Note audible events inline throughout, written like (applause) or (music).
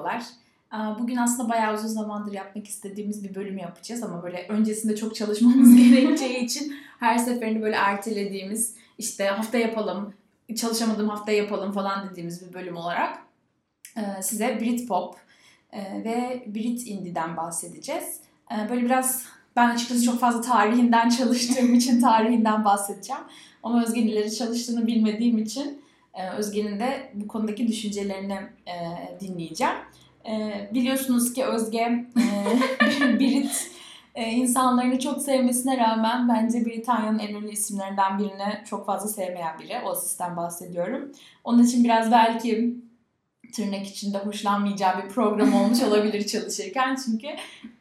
merhabalar. Bugün aslında bayağı uzun zamandır yapmak istediğimiz bir bölüm yapacağız ama böyle öncesinde çok çalışmamız (laughs) gerekeceği için her seferinde böyle ertelediğimiz işte hafta yapalım, çalışamadığım hafta yapalım falan dediğimiz bir bölüm olarak size Britpop ve Brit Indie'den bahsedeceğiz. Böyle biraz ben açıkçası çok fazla tarihinden çalıştığım için tarihinden bahsedeceğim. Ama Özge'nin çalıştığını bilmediğim için e, Özge'nin de bu konudaki düşüncelerini e, dinleyeceğim. E, biliyorsunuz ki Özge (laughs) Brit insanlarını çok sevmesine rağmen bence Britanya'nın en ünlü isimlerinden birini çok fazla sevmeyen biri. O sistem bahsediyorum. Onun için biraz belki tırnak içinde hoşlanmayacağı bir program olmuş olabilir çalışırken çünkü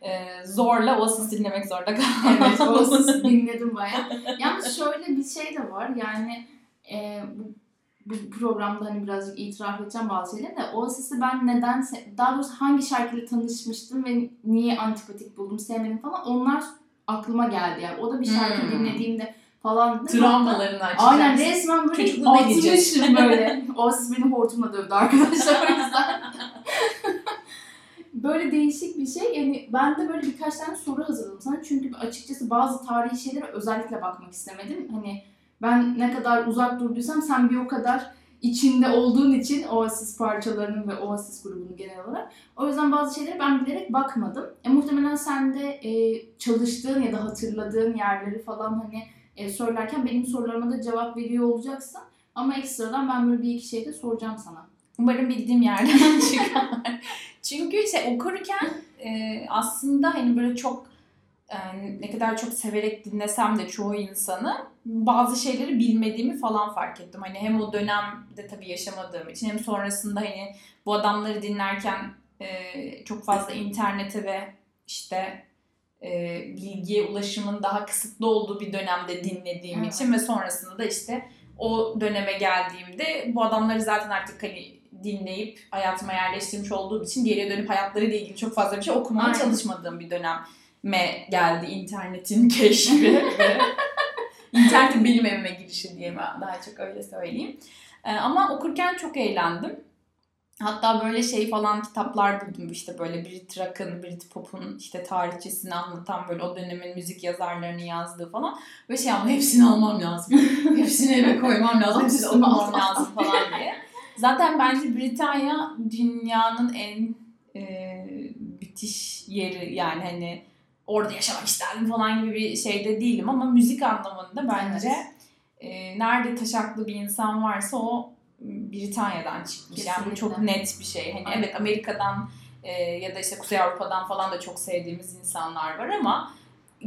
e, zorla Oasis dinlemek zorunda kaldım. Evet Oasis (laughs) dinledim baya. Yalnız şöyle bir şey de var yani e, bu, bu programda hani birazcık itiraf edeceğim bazı şeyleri de Oasis'i ben neden daha doğrusu hangi şarkıyla tanışmıştım ve niye antipatik buldum sevmedim falan onlar aklıma geldi yani. O da bir şarkı hmm. dinlediğimde falan. Travmalarını açacaksın. Aynen resmen böyle atmışım böyle. o siz beni hortumla dövdü arkadaşlar o yüzden. (laughs) böyle değişik bir şey. Yani ben de böyle birkaç tane soru hazırladım sana. Çünkü açıkçası bazı tarihi şeylere özellikle bakmak istemedim. Hani ben ne kadar uzak durduysam sen bir o kadar içinde olduğun için Oasis parçalarının ve Oasis grubunun genel olarak. O yüzden bazı şeylere ben bilerek bakmadım. E, muhtemelen sen de e, çalıştığın ya da hatırladığın yerleri falan hani e, söylerken benim sorularıma da cevap veriyor olacaksın. Ama ekstradan ben böyle bir iki şey de soracağım sana. Umarım bildiğim yerden (laughs) çıkar. Çünkü işte okurken e, aslında hani böyle çok ne kadar çok severek dinlesem de çoğu insanı bazı şeyleri bilmediğimi falan fark ettim. Hani hem o dönemde tabii yaşamadığım için hem sonrasında hani bu adamları dinlerken e, çok fazla internete ve işte e, bilgiye ulaşımın daha kısıtlı olduğu bir dönemde dinlediğim evet. için ve sonrasında da işte o döneme geldiğimde bu adamları zaten artık hani dinleyip hayatıma yerleştirmiş olduğum için geriye dönüp hayatlarıyla ilgili çok fazla bir şey okumaya Aynen. çalışmadığım bir döneme geldi internetin (laughs) keşfi ve internetin benim evime girişi diye daha çok öyle söyleyeyim. Ee, ama okurken çok eğlendim. Hatta böyle şey falan kitaplar buldum işte böyle Brit Rock'ın, Brit Pop'un işte tarihçesini anlatan böyle o dönemin müzik yazarlarını yazdığı falan. Ve şey ama hepsini almam lazım. (laughs) hepsini eve koymam lazım. Hepsini okumam lazım falan diye. Zaten bence Britanya dünyanın en e, bitiş yeri yani hani orada yaşamak isterdim falan gibi bir şeyde değilim ama müzik anlamında bence evet. e, nerede taşaklı bir insan varsa o Britanya'dan çıkmış. Kesinlikle. Yani bu çok net bir şey. Hani evet Amerika'dan e, ya da işte Kuzey Avrupa'dan falan da çok sevdiğimiz insanlar var ama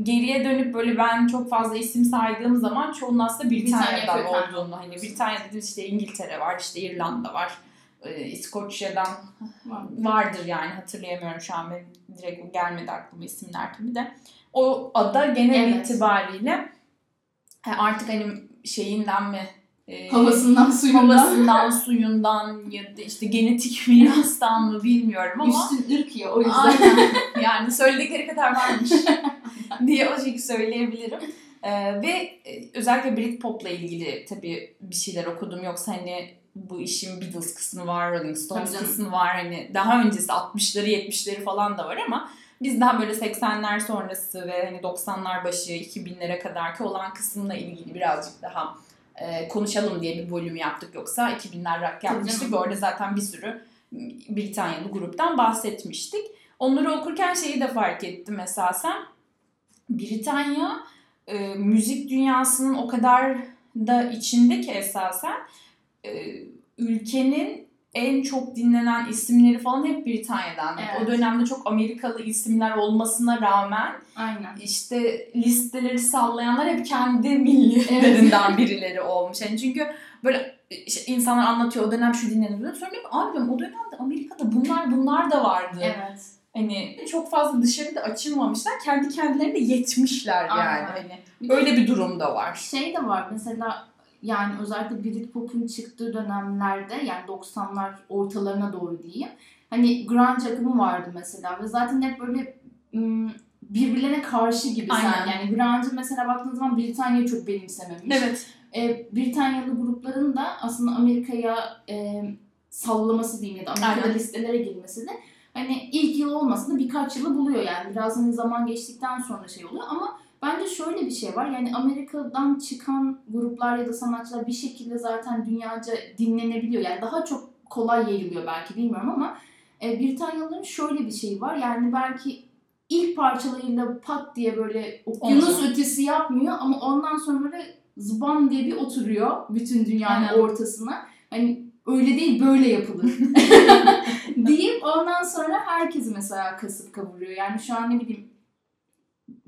geriye dönüp böyle ben çok fazla isim saydığım zaman çoğunun aslında Britanya'dan Britanya olduğunu hani Britanya dediğimiz işte İngiltere var, işte İrlanda var. E, İskoçya'dan vardır yani hatırlayamıyorum şu an benim direkt gelmedi aklıma isimler tabii de. O ada genel evet. itibariyle e, artık hani şeyinden mi e, havasından suyundan havasından suyundan ya da işte genetik (laughs) mirastan mı bilmiyorum ama üstün ırk ya o yüzden (laughs) yani söyledikleri kadar varmış (laughs) diye o şekilde söyleyebilirim. Ee, ve e, özellikle Britpop'la ilgili tabii bir şeyler okudum yoksa hani bu işin Beatles kısmı var, Rolling Stones kısmı var hani daha öncesi 60'ları 70'leri falan da var ama biz daha böyle 80'ler sonrası ve hani 90'lar başı 2000'lere kadarki olan kısımla ilgili birazcık daha e, konuşalım diye bir bölüm yaptık. Yoksa 2000'ler rock yapmıştık. Orada zaten bir sürü Britanyalı gruptan bahsetmiştik. Onları okurken şeyi de fark ettim esasen. Britanya e, müzik dünyasının o kadar da içinde ki esasen e, ülkenin en çok dinlenen isimleri falan hep Britanya'dan. Evet. O dönemde çok Amerikalı isimler olmasına rağmen Aynen. işte listeleri sallayanlar hep kendi milliyetleриnden evet. (laughs) birileri olmuş. Yani çünkü böyle işte insanlar anlatıyor o dönem şu dinleniyor. Sonra diyorum abi diyorum, o dönemde Amerika'da bunlar bunlar da vardı. Evet. Hani çok fazla dışarıda açılmamışlar. Kendi kendilerine yetmişler yani. Aynen. Hani öyle bir durum da var. Şey de var mesela yani özellikle Britpop'un çıktığı dönemlerde yani 90'lar ortalarına doğru diyeyim. Hani grunge akımı vardı mesela ve zaten hep böyle birbirlerine karşı gibi Aynen. sen. Yani grunge mesela baktığınız zaman Britanya çok benimsememiş. Evet. E, Britanyalı grupların da aslında Amerika'ya e, sallaması diyeyim ya da Amerika'da Aynen. listelere girmesi de hani ilk yıl olmasa da birkaç yılı buluyor yani. Biraz hani zaman geçtikten sonra şey oluyor ama bence şöyle bir şey var. Yani Amerika'dan çıkan gruplar ya da sanatçılar bir şekilde zaten dünyaca dinlenebiliyor. Yani daha çok kolay yayılıyor belki bilmiyorum ama e, Britanyalıların şöyle bir şeyi var. Yani belki ilk parçalarıyla pat diye böyle okyanus ötesi yapmıyor ama ondan sonra böyle zıban diye bir oturuyor bütün dünyanın Aynen. ortasına. Hani öyle değil böyle yapılır (laughs) (laughs) deyip ondan sonra herkesi mesela kasıp kavuruyor. Yani şu an ne bileyim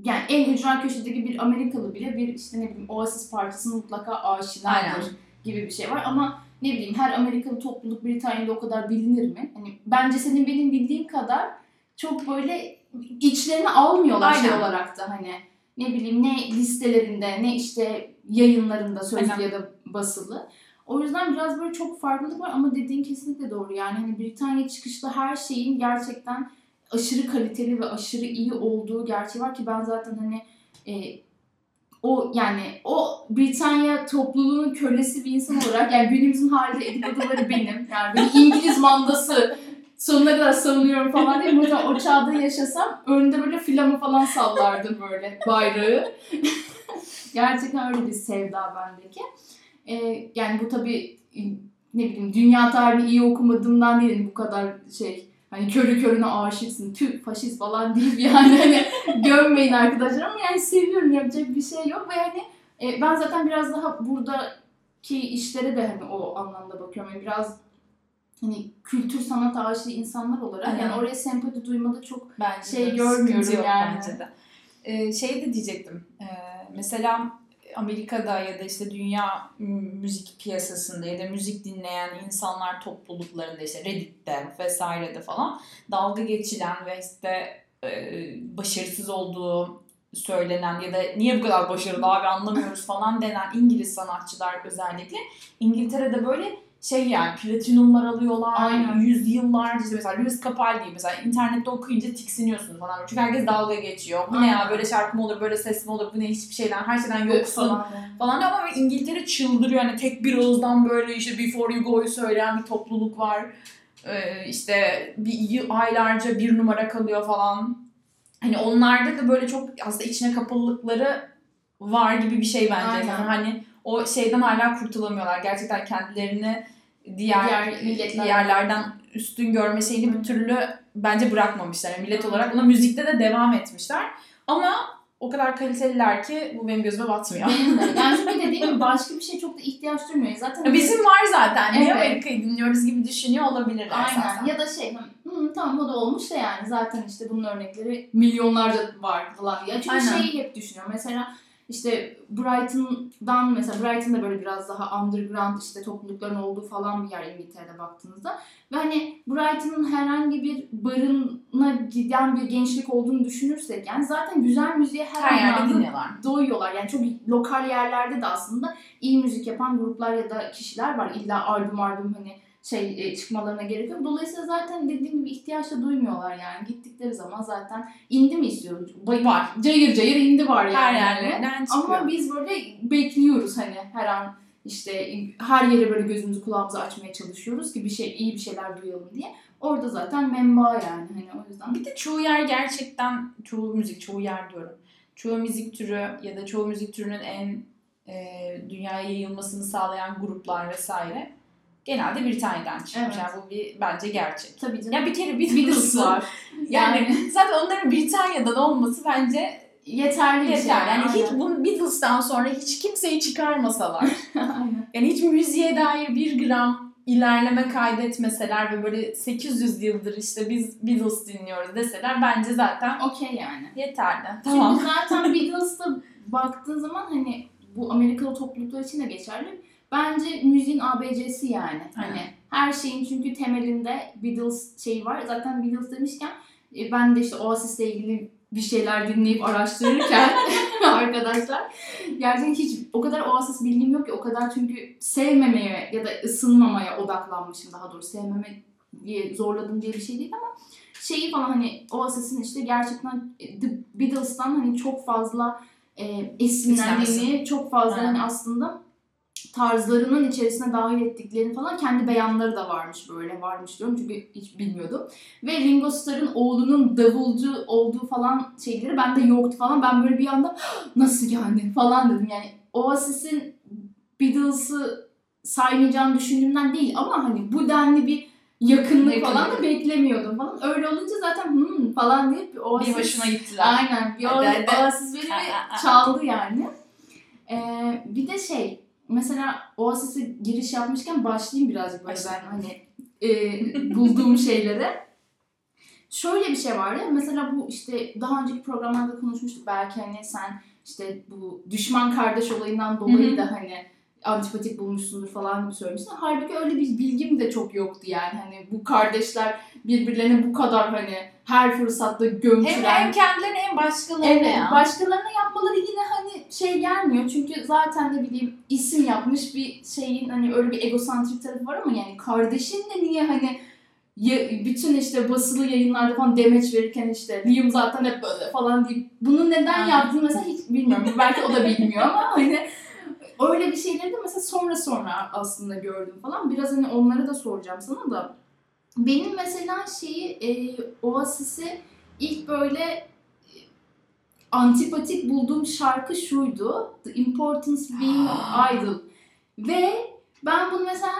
yani en ücra köşedeki bir Amerikalı bile bir işte ne bileyim Oasis parçasına mutlaka aşinadır gibi bir şey var ama ne bileyim her Amerikalı topluluk Britanya'da o kadar bilinir mi? Hani bence senin benim bildiğim kadar çok böyle içlerine almıyorlar şey Aynen. olarak da hani ne bileyim ne listelerinde ne işte yayınlarında sözlü Aynen. ya da basılı. O yüzden biraz böyle çok farklılık var ama dediğin kesinlikle doğru. Yani hani Britanya çıkışlı her şeyin gerçekten aşırı kaliteli ve aşırı iyi olduğu gerçeği var ki ben zaten hani e, o yani o Britanya topluluğunun kölesi bir insan olarak yani günümüzün halinde edikoduları benim. Yani böyle İngiliz mandası sonuna kadar savunuyorum falan diye muhtemelen o çağda yaşasam önünde böyle flamı falan sallardım böyle bayrağı. (laughs) Gerçekten öyle bir sevda bendeki. Ee, yani bu tabii ne bileyim dünya tarihini iyi okumadığımdan değil bu kadar şey hani körü körüne aşıksın tüh faşist falan deyip yani hani gömmeyin arkadaşlar ama yani seviyorum yapacak bir şey yok ve yani e, ben zaten biraz daha buradaki işlere de hani o anlamda bakıyorum. Yani biraz hani kültür sanat aşığı insanlar olarak Aynen. yani oraya sempati duymada çok Bence Şey görmüyorum yani. Bence de. Ee, şey de diyecektim. Ee, mesela Amerika'da ya da işte dünya müzik piyasasında ya da müzik dinleyen insanlar topluluklarında işte Reddit'te vesairede falan dalga geçilen ve işte e, başarısız olduğu söylenen ya da niye bu kadar başarılı abi anlamıyoruz falan denen İngiliz sanatçılar özellikle İngiltere'de böyle şey yani platinumlar alıyorlar. Aynen. Yüzyıllarca işte mesela Lewis Capaldi mesela internette okuyunca tiksiniyorsun falan. Çünkü herkes dalga geçiyor. Bu ne ya böyle şarkı mı olur böyle ses mi olur bu ne hiçbir şeyden her şeyden yoksun falan. falan diyor ama İngiltere çıldırıyor. Hani tek bir ağızdan böyle işte Before You Go'yu söyleyen bir topluluk var. Ee, işte bir aylarca bir numara kalıyor falan. Hani onlarda da böyle çok aslında içine kapalılıkları var gibi bir şey bence. Aynen. Yani hani o şeyden hala kurtulamıyorlar. Gerçekten kendilerini diğer, Diğer milletler- yerlerden üstün görme şeyini bir türlü bence bırakmamışlar. Yani millet olarak buna müzikte de devam etmişler. Ama o kadar kaliteliler ki bu benim gözüme batmıyor. Benim de. (laughs) Yani çünkü dediğim gibi başka bir şey çok da ihtiyaç duymuyor. Zaten Bizim var zaten. Niye Evet. Amerika'yı dinliyoruz gibi düşünüyor olabilirler Aynen. esasen. Ya da şey hı, tamam o da olmuş da yani zaten işte bunun örnekleri milyonlarca var falan ya. Çünkü Aynen. şeyi hep düşünüyorum. Mesela işte Brighton'dan mesela Brighton'da böyle biraz daha underground işte toplulukların olduğu falan bir yer İngiltere'de baktığınızda. Ve hani Brighton'ın herhangi bir barına giden bir gençlik olduğunu düşünürsek yani zaten güzel müziğe her, Her anlamda doyuyorlar. Yani çok lokal yerlerde de aslında iyi müzik yapan gruplar ya da kişiler var. İlla albüm albüm hani şey e, çıkmalarına gerek yok. Dolayısıyla zaten dediğim gibi ihtiyaç da duymuyorlar yani. Gittikleri zaman zaten indi mi istiyoruz? Bay- Var. Cayır cayır indi var yani. Her yerlerden çıkıyor. Ama biz böyle bekliyoruz hani her an işte her yere böyle gözümüzü kulağımızı açmaya çalışıyoruz ki bir şey iyi bir şeyler duyalım diye. Orada zaten menba yani hani o yüzden. Bir de çoğu yer gerçekten çoğu müzik, çoğu yer diyorum. Çoğu müzik türü ya da çoğu müzik türünün en e, dünyaya yayılmasını sağlayan gruplar vesaire genelde Britanya'dan çıkmış. Evet. Yani bu bir bence gerçek. Tabii canım. Ya bir kere Beatles var. yani, Yani (laughs) zaten onların Britanya'dan olması bence yeterli bir şey. yeter. Yani hiç aynen. bu Beatles'tan sonra hiç kimseyi çıkarmasalar. (laughs) Yani hiç müziğe dair bir gram ilerleme kaydetmeseler ve böyle 800 yıldır işte biz Beatles dinliyoruz deseler bence zaten Okey yani. yeterli. Tamam. Çünkü zaten Beatles'ta baktığın zaman hani bu Amerikalı topluluklar için de geçerli. Bence müziğin ABC'si yani. Hani Aynen. her şeyin çünkü temelinde Beatles şeyi var. Zaten Beatles demişken e, ben de işte Oasis'le ilgili bir şeyler dinleyip araştırırken (laughs) arkadaşlar gerçekten hiç o kadar Oasis bilgim yok ki o kadar çünkü sevmemeye ya da ısınmamaya odaklanmışım daha doğrusu sevmeme diye zorladım diye bir şey değil ama şeyi falan hani Oasis'in işte gerçekten e, The Beatles'tan hani çok fazla e, esinlendiğini, çok fazla Aynen. hani aslında tarzlarının içerisine dahil ettiklerini falan kendi beyanları da varmış böyle varmış diyorum çünkü hiç bilmiyordum. Ve Ringo Starr'ın oğlunun davulcu olduğu falan şeyleri bende yoktu falan. Ben böyle bir anda nasıl yani falan dedim. Yani Oasis'in Beatles'ı saymayacağını düşündüğümden değil ama hani bu denli bir yakınlık falan da beklemiyordum falan. Öyle olunca zaten hmm falan deyip bir Oasis... Bir hoşuna gittiler. Aynen. Bir. Oasis beni bir (laughs) çaldı yani. Ee, bir de şey mesela Oasis'e giriş yapmışken başlayayım birazcık böyle ben hani e, bulduğum (laughs) şeylere. Şöyle bir şey var ya mesela bu işte daha önceki programlarda konuşmuştuk belki hani sen işte bu düşman kardeş olayından dolayı da hani antipatik bulmuşsundur falan gibi söylemişsin. Halbuki öyle bir bilgim de çok yoktu yani. Hani bu kardeşler birbirlerine bu kadar hani her fırsatta gömçülen. Hem, hem kendilerine hem başkalarına Evet, ya. başkalarına yapmaları yine hani şey gelmiyor. Çünkü zaten ne bileyim isim yapmış bir şeyin hani öyle bir egosantrik tarafı var ama yani kardeşin de niye hani ya- bütün işte basılı yayınlarda falan demeç verirken işte Liam zaten hep böyle falan deyip bunu neden yaptığını mesela hiç bilmiyorum. Belki o da bilmiyor ama hani öyle bir şeyleri de mesela sonra sonra aslında gördüm falan. Biraz hani onları da soracağım sana da. Benim mesela şeyi e, Oasis'i ilk böyle antipatik bulduğum şarkı şuydu. The Importance of Being (gasps) Idle. Ve ben bunu mesela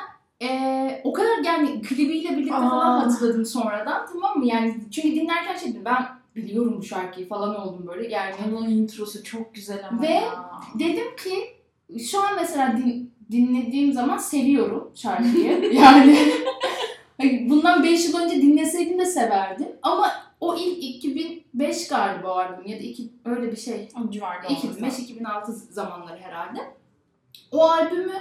e, o kadar yani klibiyle birlikte falan Aa. hatırladım sonradan tamam mı? Yani çünkü dinlerken şey dedim ben biliyorum bu şarkıyı falan oldum böyle yani. Onun introsu çok güzel ama Ve- ya. Dedim ki şu an mesela din- dinlediğim zaman seviyorum şarkıyı. (laughs) yani (laughs) bundan 5 yıl önce dinleseydim de severdim. Ama o ilk 2005 galiba o albüm ya da iki, öyle bir şey. O civarda olması lazım. 2005-2006 zamanları herhalde. O albümü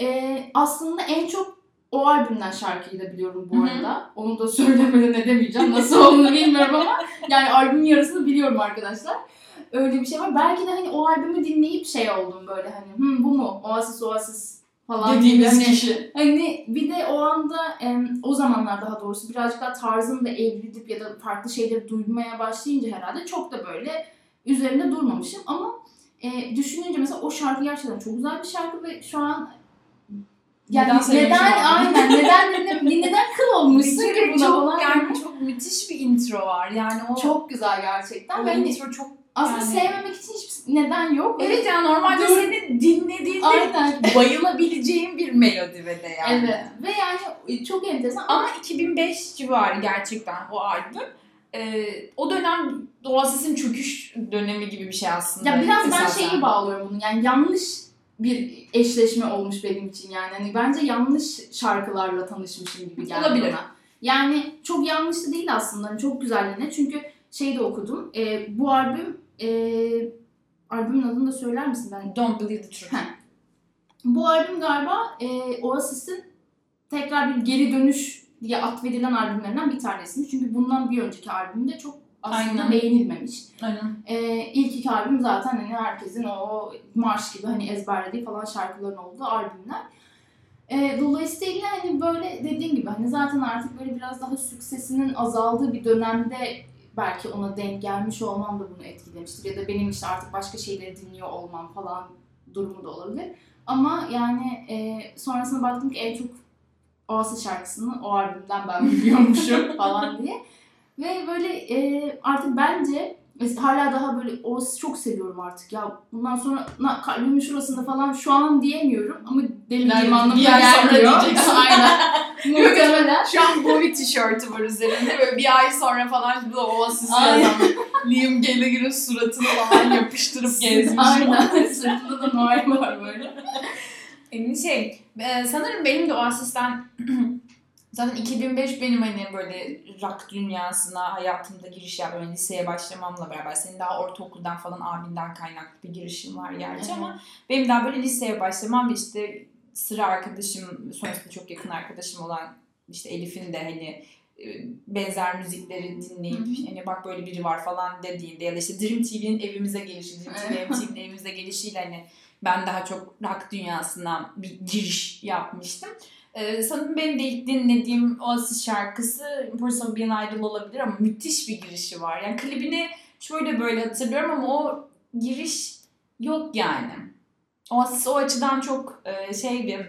e, aslında en çok o albümden şarkıyı da biliyorum bu arada. Onu da söylemeden edemeyeceğim. Nasıl olduğunu (laughs) bilmiyorum ama yani albümün yarısını biliyorum arkadaşlar. Öyle bir şey var. Belki de hani o albümü dinleyip şey oldum böyle hani Hı, bu mu? Oasis Oasis falan. gibi. Dediğimiz Hani- kişi. Hani bir de o anda o zamanlar daha doğrusu birazcık daha tarzım da evrilip ya da farklı şeyleri duymaya başlayınca herhalde çok da böyle üzerinde durmamışım ama e, düşününce mesela o şarkı gerçekten çok güzel bir şarkı ve şu an yani Neden neden, aynen neden (laughs) dinle, neden kıl olmuşsun ki buna çok, falan. yani çok müthiş bir intro var. Yani o çok güzel gerçekten o ve hani intro çok aslında yani- sevmemek için hiçbir neden yok. Evet ya normalde Dur. senin dinlediğinde Aynen. (laughs) bayılabileceğin bir melodi ve de yani. Evet ve yani çok enteresan ama Ama 2005 civarı gerçekten o albüm. Ee, o dönem Oasis'in çöküş dönemi gibi bir şey aslında. Ya biraz ben şeyi bağlıyorum bunu. Yani yanlış bir eşleşme olmuş benim için yani. Hani bence yanlış şarkılarla tanışmışım gibi geldi Olabilir. bana. Yani çok yanlış da değil aslında. Hani çok güzel yine. Çünkü şey de okudum. E, bu albüm e, albümün adını da söyler misin ben? Don't Believe the Truth. Heh. Bu albüm galiba e, Oasis'in tekrar bir geri dönüş diye atfedilen albümlerinden bir tanesiymiş. Çünkü bundan bir önceki albümde çok aslında Aynen. beğenilmemiş. Aynen. Ee, ilk iki albüm zaten hani herkesin o marş gibi hani ezberlediği falan şarkıların olduğu albümler. Ee, dolayısıyla hani böyle dediğim gibi hani zaten artık böyle biraz daha süksesinin azaldığı bir dönemde belki ona denk gelmiş olmam da bunu etkilemiştir. Ya da benim işte artık başka şeyleri dinliyor olmam falan durumu da olabilir. Ama yani e, sonrasında baktım ki en çok Oasis şarkısını o albümden ben (laughs) biliyormuşum falan diye. Ve böyle e, artık bence mesela hala daha böyle Oasis'i çok seviyorum artık ya. Bundan sonra na, kalbimin şurasında falan şu an diyemiyorum ama demeyeceğim Yani anlamına bir ay sonra gelmiyor. diyeceksin. (laughs) Aynen. Muhtemelen. Şu an Bowie tişörtü var üzerinde. Böyle bir ay sonra falan bu da Oasis yazan Liam Gallagher'ın suratını falan yapıştırıp gezmiş. Aynen. Sırtında da Noel var böyle. Yani şey, e, sanırım benim de Oasis'ten (clears throat) zaten 2005 benim hani böyle rock dünyasına hayatımda giriş yapmam, yani liseye başlamamla beraber senin daha ortaokuldan falan abinden kaynaklı bir girişim var gerçi ama benim daha böyle liseye başlamam işte sıra arkadaşım, sonrasında çok yakın arkadaşım olan işte Elif'in de hani e, benzer müzikleri dinleyip hani bak böyle biri var falan dediğinde ya da işte Dream TV'nin evimize gelişi, Dream TV, Evet. MTV'nin evimize gelişiyle hani ben daha çok rock dünyasına bir giriş yapmıştım. Ee, sanırım benim de ilk dinlediğim Oasis şarkısı Importance of Being Idol olabilir ama müthiş bir girişi var. Yani klibini şöyle böyle hatırlıyorum ama o giriş yok yani. Oasis o açıdan çok e, şey bir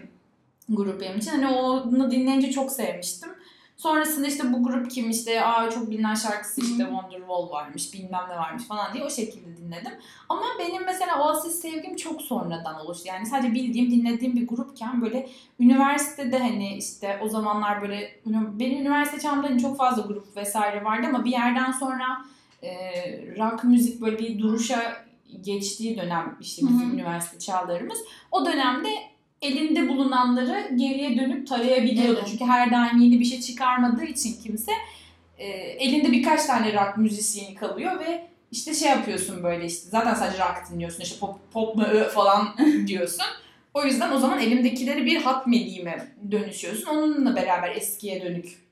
grup benim için. Hani onu dinleyince çok sevmiştim. Sonrasında işte bu grup kim işte aa çok bilinen şarkısı işte Wonderwall varmış bilmem ne varmış falan diye o şekilde dinledim. Ama benim mesela Oasis sevgim çok sonradan oluştu. Yani sadece bildiğim dinlediğim bir grupken böyle üniversitede hani işte o zamanlar böyle benim üniversite çağımda hani çok fazla grup vesaire vardı ama bir yerden sonra e, rock müzik böyle bir duruşa geçtiği dönem işte bizim Hı-hı. üniversite çağlarımız. O dönemde elinde bulunanları geriye dönüp tarayabiliyordu. Evet. Çünkü her daim yeni bir şey çıkarmadığı için kimse e, elinde birkaç tane rock müzisyeni kalıyor ve işte şey yapıyorsun böyle işte zaten sadece rock dinliyorsun işte pop, pop mu falan (laughs) diyorsun. O yüzden o zaman elimdekileri bir hat mediğime dönüşüyorsun. Onunla beraber eskiye dönük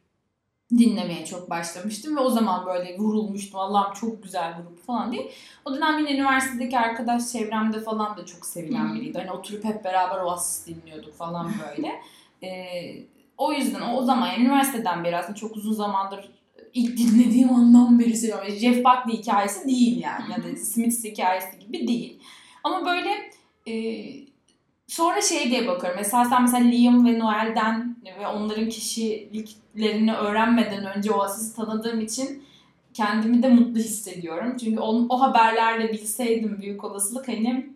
dinlemeye çok başlamıştım ve o zaman böyle vurulmuştum. Allah'ım çok güzel grup falan diye. O dönem yine üniversitedeki arkadaş çevremde falan da çok sevilen biriydi. Hani oturup hep beraber Oasis dinliyorduk falan böyle. (laughs) ee, o yüzden o, zaman yani üniversiteden beri aslında çok uzun zamandır ilk dinlediğim andan beri seviyorum. Jeff Buckley hikayesi değil yani. Ya da Smiths hikayesi gibi değil. Ama böyle e, Sonra şey diye bakıyorum. Mesela sen mesela Liam ve Noel'den ve onların kişiliklerini öğrenmeden önce Oasis'i tanıdığım için kendimi de mutlu hissediyorum. Çünkü o, o haberlerle bilseydim büyük olasılık hani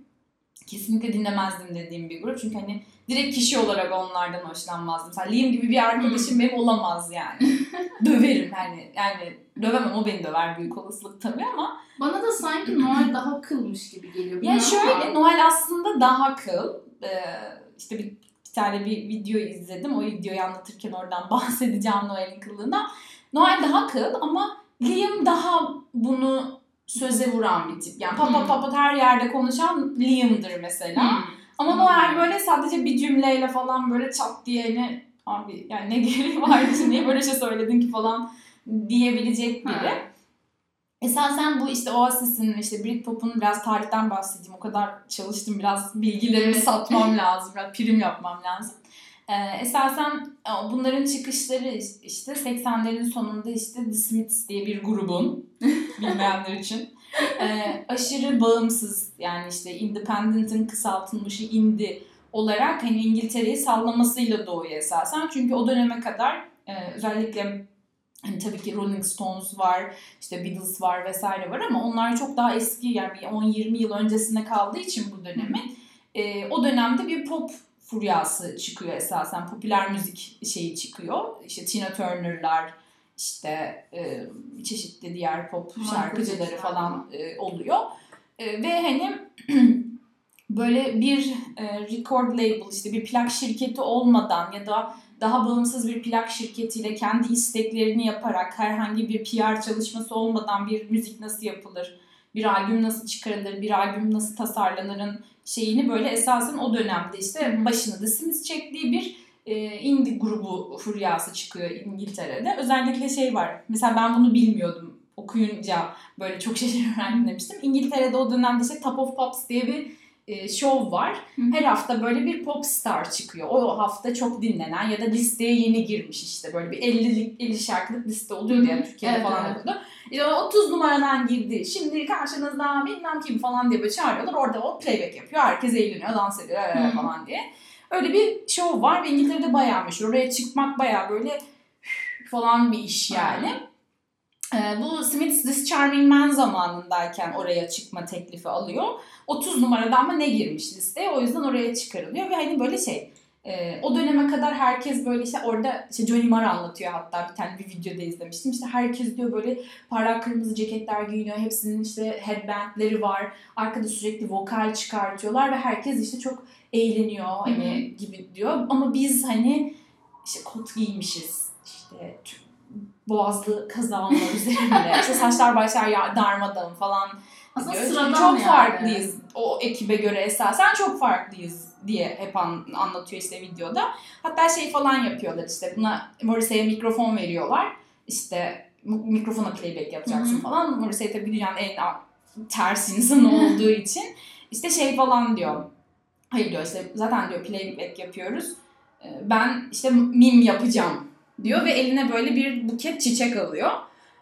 kesinlikle dinlemezdim dediğim bir grup. Çünkü hani direkt kişi olarak onlardan hoşlanmazdım. Mesela Liam gibi bir arkadaşım hmm. benim olamaz yani. (laughs) Döverim hani yani dövemem o beni döver büyük olasılık tabii ama. Bana da sanki Noel daha kılmış gibi geliyor. Yani şöyle Noel aslında daha kıl e, işte bir, bir tane bir video izledim. O videoyu anlatırken oradan (laughs) bahsedeceğim Noel'in kılığına. Noel daha kıl ama Liam daha bunu söze vuran bir tip. Yani pat pat pat her yerde konuşan Liam'dır mesela. Hmm. Ama hmm. Noel böyle sadece bir cümleyle falan böyle çat diye ne abi yani ne gereği vardı niye böyle şey söyledin ki falan diyebilecek biri. Hmm. Esasen bu işte Oasis'in işte Britpop'un biraz tarihten bahsedeyim. O kadar çalıştım biraz bilgilerimi satmam (laughs) lazım. Biraz prim yapmam lazım. Ee, esasen e, bunların çıkışları işte 80'lerin sonunda işte The Smiths diye bir grubun (laughs) bilmeyenler için e, aşırı bağımsız yani işte independent'ın kısaltılmışı indie olarak hani İngiltere'yi sallamasıyla doğuyor esasen. Çünkü o döneme kadar e, özellikle Hani tabii ki Rolling Stones var, işte Beatles var vesaire var ama onlar çok daha eski yani 10-20 yıl öncesinde kaldığı için bu dönemin e, o dönemde bir pop furyası çıkıyor esasen. Popüler müzik şeyi çıkıyor. İşte Tina Turner'lar, işte e, çeşitli diğer pop şarkıcıları falan e, oluyor. E, ve hani (clears throat) böyle bir e, record label işte bir plak şirketi olmadan ya da daha bağımsız bir plak şirketiyle kendi isteklerini yaparak herhangi bir PR çalışması olmadan bir müzik nasıl yapılır, bir albüm nasıl çıkarılır, bir albüm nasıl tasarlanırın şeyini böyle esasen o dönemde işte başına da Smith çektiği bir e, indie grubu furyası çıkıyor İngiltere'de. Özellikle şey var. Mesela ben bunu bilmiyordum okuyunca böyle çok şaşırarak (laughs) öğrendim demiştim. İngiltere'de o dönemde işte Top of Pops diye bir e, şov var. Her hafta böyle bir pop star çıkıyor. O hafta çok dinlenen ya da listeye yeni girmiş işte böyle bir 50'lik 50 şarkılık liste oluyor diye Türkiye'de evet, falan evet. İşte 30 numaradan girdi. Şimdi karşınızda bilmem kim falan diye böyle çağırıyorlar. Orada o playback yapıyor. Herkes eğleniyor, dans ediyor Hı-hı. falan diye. Öyle bir şov var ve İngiltere'de bayağı meşhur. Oraya çıkmak bayağı böyle falan bir iş yani. Ee, bu Smith's This Charming Man zamanındayken oraya çıkma teklifi alıyor. 30 numarada ama ne girmiş listeye o yüzden oraya çıkarılıyor ve hani böyle şey e, o döneme kadar herkes böyle işte orada işte Johnny Marr anlatıyor hatta bir tane bir videoda izlemiştim. İşte herkes diyor böyle parlak kırmızı ceketler giyiniyor. Hepsinin işte headbandleri var. Arkada sürekli vokal çıkartıyorlar ve herkes işte çok eğleniyor hani Hı-hı. gibi diyor. Ama biz hani işte kot giymişiz. işte boğazlı kazağımlar üzerinde. (laughs) işte saçlar başlar ya darmadağın falan aslında sıradan çok yani. farklıyız o ekibe göre esasen çok farklıyız diye hep an, anlatıyor işte videoda. Hatta şey falan yapıyorlar işte buna Morrissey'e mikrofon veriyorlar. İşte mikrofona playback yapacaksın Hı-hı. falan. Morrissey tabii dünyanın en ters insanı (laughs) olduğu için işte şey falan diyor. Hayır diyor işte zaten diyor playback yapıyoruz. Ee, ben işte mim yapacağım diyor ve eline böyle bir buket çiçek alıyor.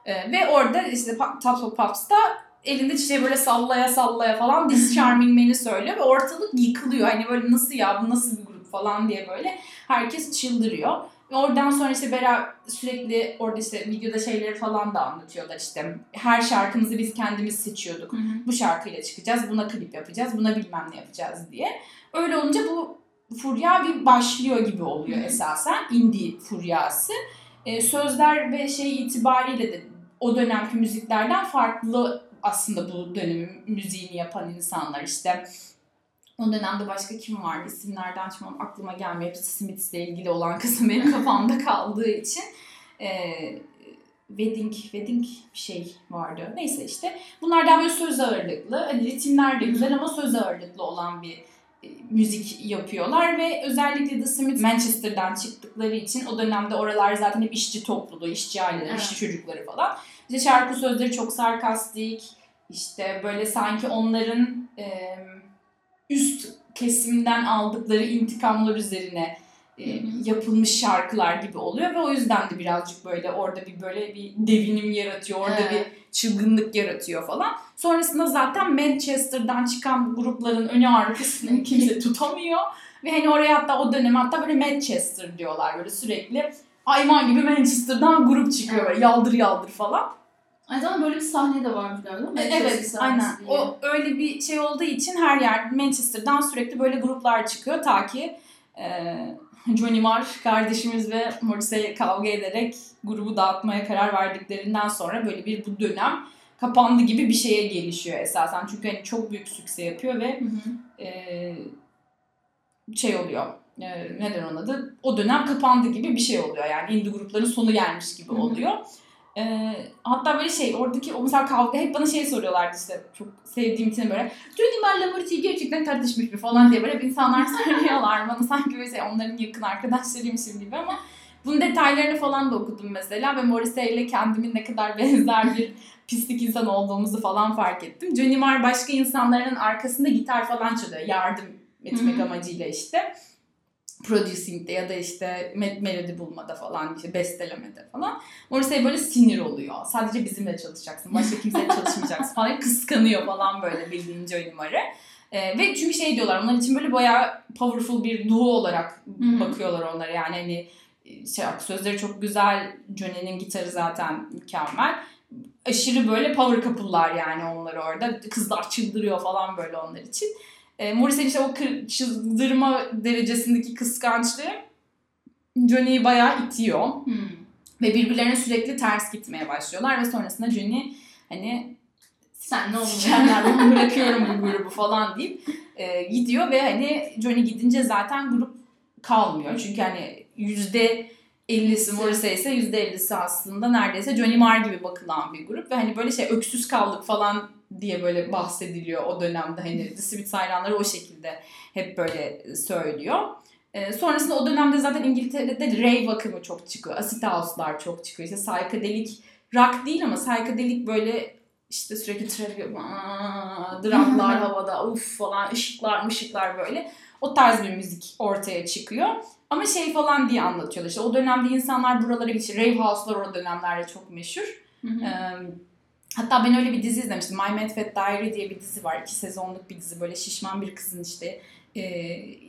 Ee, ve orada işte Top of Pops'ta elinde çiçeği böyle sallaya sallaya falan This Charming Man'i söylüyor ve ortalık yıkılıyor. Hani böyle nasıl ya bu nasıl bir grup falan diye böyle herkes çıldırıyor. Ve oradan sonra işte beraber sürekli orada işte videoda şeyleri falan da anlatıyorlar işte. Her şarkımızı biz kendimiz seçiyorduk. Hı hı. Bu şarkıyla çıkacağız, buna klip yapacağız, buna bilmem ne yapacağız diye. Öyle olunca bu furya bir başlıyor gibi oluyor esasen. Indie furyası. Ee, sözler ve şey itibariyle de o dönemki müziklerden farklı aslında bu dönemin müziğini yapan insanlar işte. O dönemde başka kim vardı isimlerden şu an aklıma gelmiyor. Hepsi Smiths'le ilgili olan kısım benim (laughs) kafamda kaldığı için. Ee, wedding, wedding bir şey vardı. Neyse işte. Bunlar daha böyle söz ağırlıklı. Hani ritimler de güzel ama söz ağırlıklı olan bir e, müzik yapıyorlar ve özellikle The Smiths Manchester'dan çıktıkları için o dönemde oralar zaten hep işçi topluluğu, işçi aileleri, Evet. işçi çocukları falan. İşte şarkı sözleri çok sarkastik. İşte böyle sanki onların e, üst kesimden aldıkları intikamlar üzerine e, yapılmış şarkılar gibi oluyor ve o yüzden de birazcık böyle orada bir böyle bir devinim yaratıyor, orada Evet. bir çılgınlık yaratıyor falan. Sonrasında zaten Manchester'dan çıkan grupların önü arkasını (laughs) kimse tutamıyor ve hani oraya hatta o dönem hatta böyle Manchester diyorlar böyle sürekli hayvan gibi Manchester'dan grup çıkıyor böyle yaldır yaldır falan. Aynı zamanda böyle bir sahne de varmış galiba. Manchester Evet, aynen. diye. O öyle bir şey olduğu için her yer Manchester'dan sürekli böyle gruplar çıkıyor ta ki e, (laughs) Johnny Marr kardeşimiz ve Morrissey kavga ederek grubu dağıtmaya karar verdiklerinden sonra böyle bir bu dönem kapandı gibi bir şeye gelişiyor esasen. Çünkü hani çok büyük sükse yapıyor ve Hı hı. e, şey oluyor. E, neden onun adı? O dönem kapandı gibi bir şey oluyor. Yani indie grupların sonu gelmiş gibi Hı hı. E, hatta böyle şey oradaki o mesela kavga hep bana şey soruyorlardı işte çok sevdiğim için böyle Marr'la Morrissey gerçekten tartışmış mı falan diye böyle hep insanlar (laughs) söylüyorlar bana sanki böyle şey onların yakın arkadaşlarıymışım gibi ama bunun detaylarını falan da okudum mesela ve Morrissey ile kendimin ne kadar (laughs) benzer bir pislik insan olduğumuzu falan fark ettim. Johnny Marr başka insanların arkasında gitar falan çalıyor yardım etmek amacıyla işte. Producing'de ya da işte me- melodi bulmada falan işte bestelemede falan. Morrissey böyle sinir oluyor. Sadece bizimle çalışacaksın. Başka kimseyle çalışmayacaksın falan. Kıskanıyor falan böyle bildiğin Johnny Marr'ı. Ee, ve çünkü şey diyorlar onlar için böyle bayağı powerful bir duo olarak hı. bakıyorlar onlara. Yani hani şey sözleri çok güzel. Johnny'nin gitarı zaten mükemmel. Aşırı böyle power couple'lar yani onlar orada. Kızlar çıldırıyor falan böyle onlar için. E, Morrissey'in işte o çıldırma derecesindeki kıskançlığı Johnny'yi bayağı itiyor. Hı. Ve birbirlerine sürekli ters gitmeye başlıyorlar ve sonrasında Johnny hani Sen ne ben bırakıyorum bu grubu falan deyip e, gidiyor ve hani Johnny gidince zaten grup kalmıyor. Çünkü hani yüzde 50'si Morrissey ise yüzde 50'si aslında neredeyse Johnny Marr gibi bakılan bir grup ve hani böyle şey öksüz kaldık falan diye böyle bahsediliyor o dönemde hani The Smiths hayranları o şekilde hep böyle söylüyor. E, sonrasında o dönemde zaten İngiltere'de rave akımı çok çıkıyor. Acid house'lar çok çıkıyor. İşte psychedelic rock değil ama psychedelic böyle işte sürekli trafik, draglar (laughs) havada, uf falan, ışıklar mışıklar böyle. O tarz bir müzik ortaya çıkıyor. Ama şey falan diye anlatıyorlar. İşte o dönemde insanlar buralara gidiyor. Rave house'lar o dönemlerde çok meşhur. Hı hı. Ee, hatta ben öyle bir dizi izlemiştim. My Mad Fat Diary diye bir dizi var. İki sezonluk bir dizi. Böyle şişman bir kızın işte e,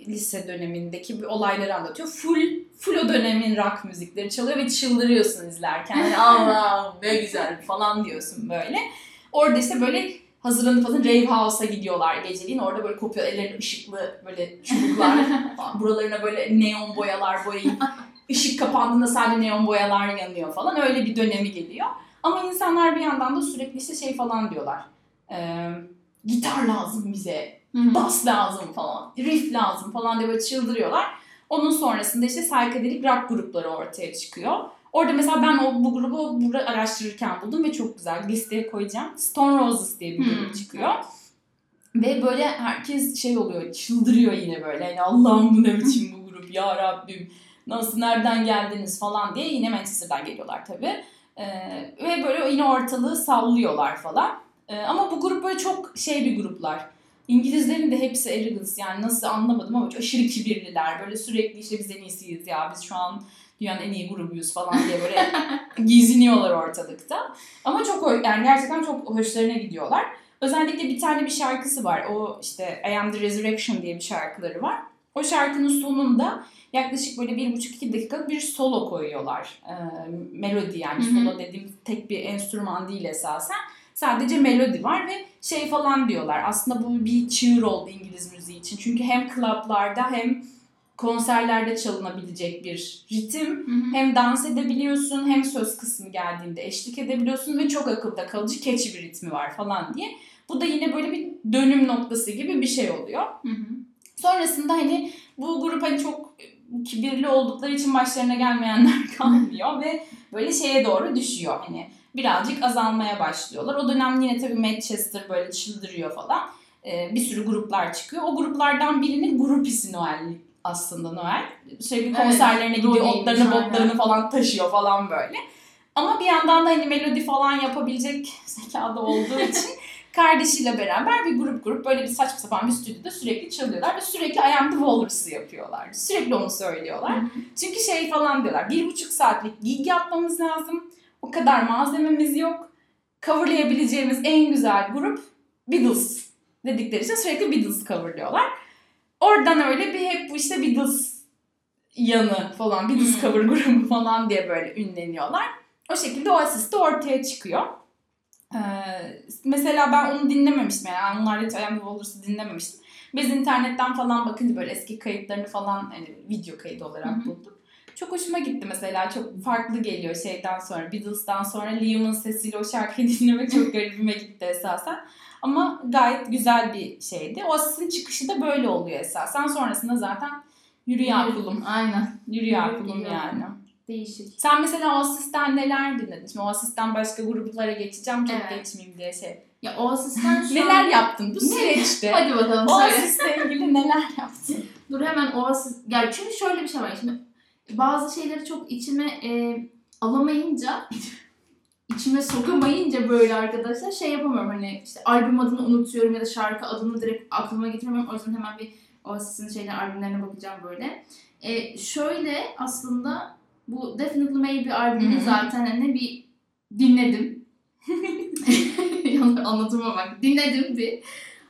lise dönemindeki bir olayları anlatıyor. Full full o dönemin rock müzikleri çalıyor ve çıldırıyorsun izlerken. Yani Allah ne güzel falan diyorsun böyle. Orada işte böyle hazırlanıp falan rave house'a gidiyorlar geceliğin. Orada böyle kopuyor ellerinde ışıklı böyle çubuklar. falan. (laughs) Buralarına böyle neon boyalar boyayıp ışık kapandığında sadece neon boyalar yanıyor falan. Öyle bir dönemi geliyor. Ama insanlar bir yandan da sürekli işte şey falan diyorlar. Ee, gitar lazım bize bas lazım falan, riff lazım falan diye böyle çıldırıyorlar. Onun sonrasında işte psychedelic rock grupları ortaya çıkıyor. Orada mesela ben o bu grubu burada araştırırken buldum ve çok güzel listeye koyacağım. Stone Roses diye bir grup Hmm, çıkıyor. Ve böyle herkes şey oluyor, çıldırıyor yine böyle. Yani Allah'ım bu ne biçim bu grup ya Rabbim. Nasıl, nereden geldiniz falan diye yine Manchester'dan geliyorlar tabii. Ee, ve böyle yine ortalığı sallıyorlar falan. Ee, ama bu grup böyle çok şey bir gruplar. İngilizlerin de hepsi arrogance yani nasıl anlamadım ama aşırı kibirliler. Böyle sürekli işte biz en iyisiyiz ya biz şu an dünyanın en iyi grubuyuz falan diye böyle (laughs) giziniyorlar ortalıkta. Ama çok yani gerçekten çok hoşlarına gidiyorlar. Özellikle bir tane bir şarkısı var. O işte I Am The Resurrection diye bir şarkıları var. O şarkının sonunda yaklaşık böyle bir buçuk iki dakikalık bir solo koyuyorlar. Ee, melodi yani Hı hı. solo dediğim tek bir enstrüman değil esasen. Sadece melodi var ve şey falan diyorlar. Aslında bu bir çığır oldu İngiliz müziği için. Çünkü hem klaplarda hem konserlerde çalınabilecek bir ritim. Hem dans edebiliyorsun hem söz kısmı geldiğinde eşlik edebiliyorsun ve çok akılda kalıcı keçi bir ritmi var falan diye. Bu da yine böyle bir dönüm noktası gibi bir şey oluyor. Hı hı. Sonrasında hani bu grup hani çok kibirli oldukları için başlarına gelmeyenler (laughs) kalmıyor ve böyle şeye doğru düşüyor. Hani birazcık azalmaya başlıyorlar. O dönem yine tabii Manchester böyle çıldırıyor falan. Ee, bir sürü gruplar çıkıyor. O gruplardan birinin grupisi Noel aslında Noel. Sürekli Evet, konserlerine gidiyor, roleymiş, otlarını aynen. botlarını falan taşıyor falan böyle. Ama bir yandan da hani melodi falan yapabilecek (laughs) zekada olduğu için kardeşiyle beraber bir grup grup böyle bir saçma sapan bir stüdyoda sürekli çalıyorlar ve sürekli I Am The Walrus'ı yapıyorlar. Sürekli onu söylüyorlar. Çünkü şey falan diyorlar, bir buçuk saatlik gig yapmamız lazım. O kadar malzememiz yok. Coverlayabileceğimiz en güzel grup Beatles dedikleri için sürekli Beatles coverlıyorlar. Oradan öyle bir hep bu işte Beatles yanı falan, Beatles cover grubu falan diye böyle ünleniyorlar. O şekilde Oasis de ortaya çıkıyor. Ee, mesela ben onu dinlememiştim yani onlarla hiç The Walrus'ı dinlememiştim. Biz internetten falan bakınca böyle eski kayıtlarını falan hani video kaydı olarak Hı hı. bulduk. Çok hoşuma gitti mesela. Çok farklı geliyor şeyden sonra. Beatles'tan sonra Liam'ın sesiyle o şarkıyı (laughs) dinlemek çok garibime gitti esasen. Ama gayet güzel bir şeydi. Oasis'in çıkışı da böyle oluyor esasen. Sonrasında zaten yürü ya kulum. Aynen. Yürü ya Yürü kulum yani. Değişik. Sen mesela Oasis'ten neler dinledin? Şimdi Oasis'ten başka gruplara geçeceğim. Çok Evet. geçmeyeyim diye şey. Ya o asistan şu Neler an... yaptın bu süreçte? Hadi bakalım. Oasis'le ilgili neler yaptın? (laughs) Dur hemen o asis... Yani çünkü şöyle bir şey var. Şimdi bazı şeyleri çok içime e, alamayınca (laughs) içime sokamayınca böyle arkadaşlar şey yapamıyorum hani işte albüm adını unutuyorum ya da şarkı adını direkt aklıma getiremiyorum. O yüzden hemen bir Oasis'in şeyler albümlerine bakacağım böyle. E, şöyle aslında bu Definitely Maybe albümünü zaten hani bir dinledim. (laughs) Yanlış Anlatıma bak. Dinledim bir.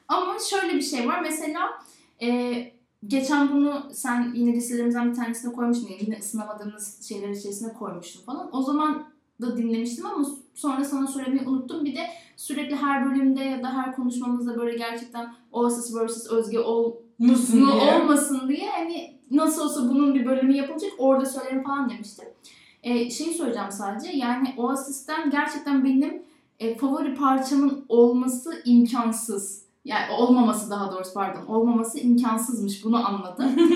Ama şöyle bir şey var. Mesela e, geçen bunu sen yine listelerimizden bir tanesine koymuştun. Yine ısınamadığımız şeyler içerisine koymuştun falan. O zaman da dinlemiştim ama sonra sana söylemeyi unuttum. Bir de sürekli her bölümde ya da her konuşmamızda böyle gerçekten Oasis vs. Özge ol Musun olmasın diye hani nasıl olsa bunun bir bölümü yapılacak orada söylerim falan demiştim. Ee, şey söyleyeceğim sadece yani Oasis'ten gerçekten benim e, favori parçamın olması imkansız. Yani olmaması daha doğrusu pardon. Olmaması imkansızmış bunu anladım. (laughs)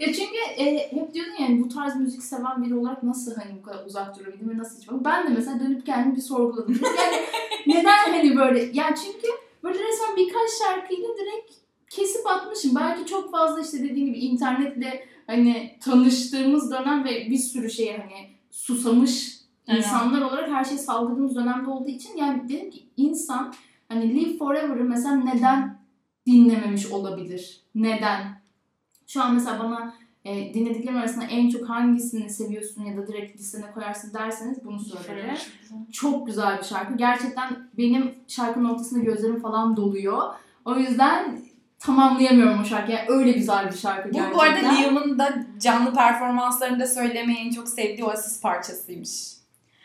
ya çünkü e, hep diyordun yani bu tarz müzik seven biri olarak nasıl hani bu kadar uzak durabildim ve nasıl hiç. Ben de mesela dönüp kendimi bir sorguladım. Yani neden hani böyle ya çünkü böyle resmen birkaç şarkıyla direkt kesip atmışım. Belki çok fazla işte dediğim gibi internetle hani tanıştığımız dönem ve bir sürü şeye hani susamış Evet. insanlar olarak her şeyi saldırdığımız dönemde olduğu için yani dedim ki insan hani Live Forever'ı mesela neden dinlememiş olabilir? Neden? Şu an mesela bana e, dinlediklerim arasında en çok hangisini seviyorsun ya da direkt listene koyarsın derseniz bunu söylerim. Çok güzel bir şarkı. Gerçekten benim şarkının ortasında gözlerim falan doluyor. O yüzden tamamlayamıyorum o şarkıyı. Yani öyle güzel bir şarkı Bu, gerçekten. bu arada Liam'ın da canlı performanslarında söylemeyi en çok sevdiği Oasis parçasıymış.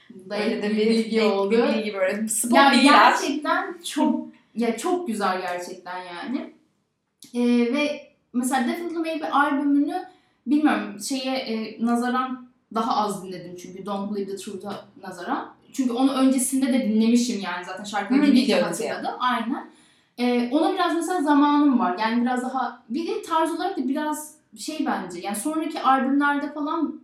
Böyle de bir bilgi oldu. Bir bilgi böyle spot Ya bilgiler. gerçekten çok ya çok güzel gerçekten yani. Ee, ve mesela Definitely Maybe albümünü bilmiyorum şeye e, nazaran daha az dinledim çünkü Don't Believe the Truth'a nazaran. Çünkü onu öncesinde de dinlemişim yani zaten şarkıyı dinleyince hatırladım. Aynen. Ee, ona biraz mesela zamanım var. Yani biraz daha bir de tarz olarak da biraz şey bence yani sonraki albümlerde falan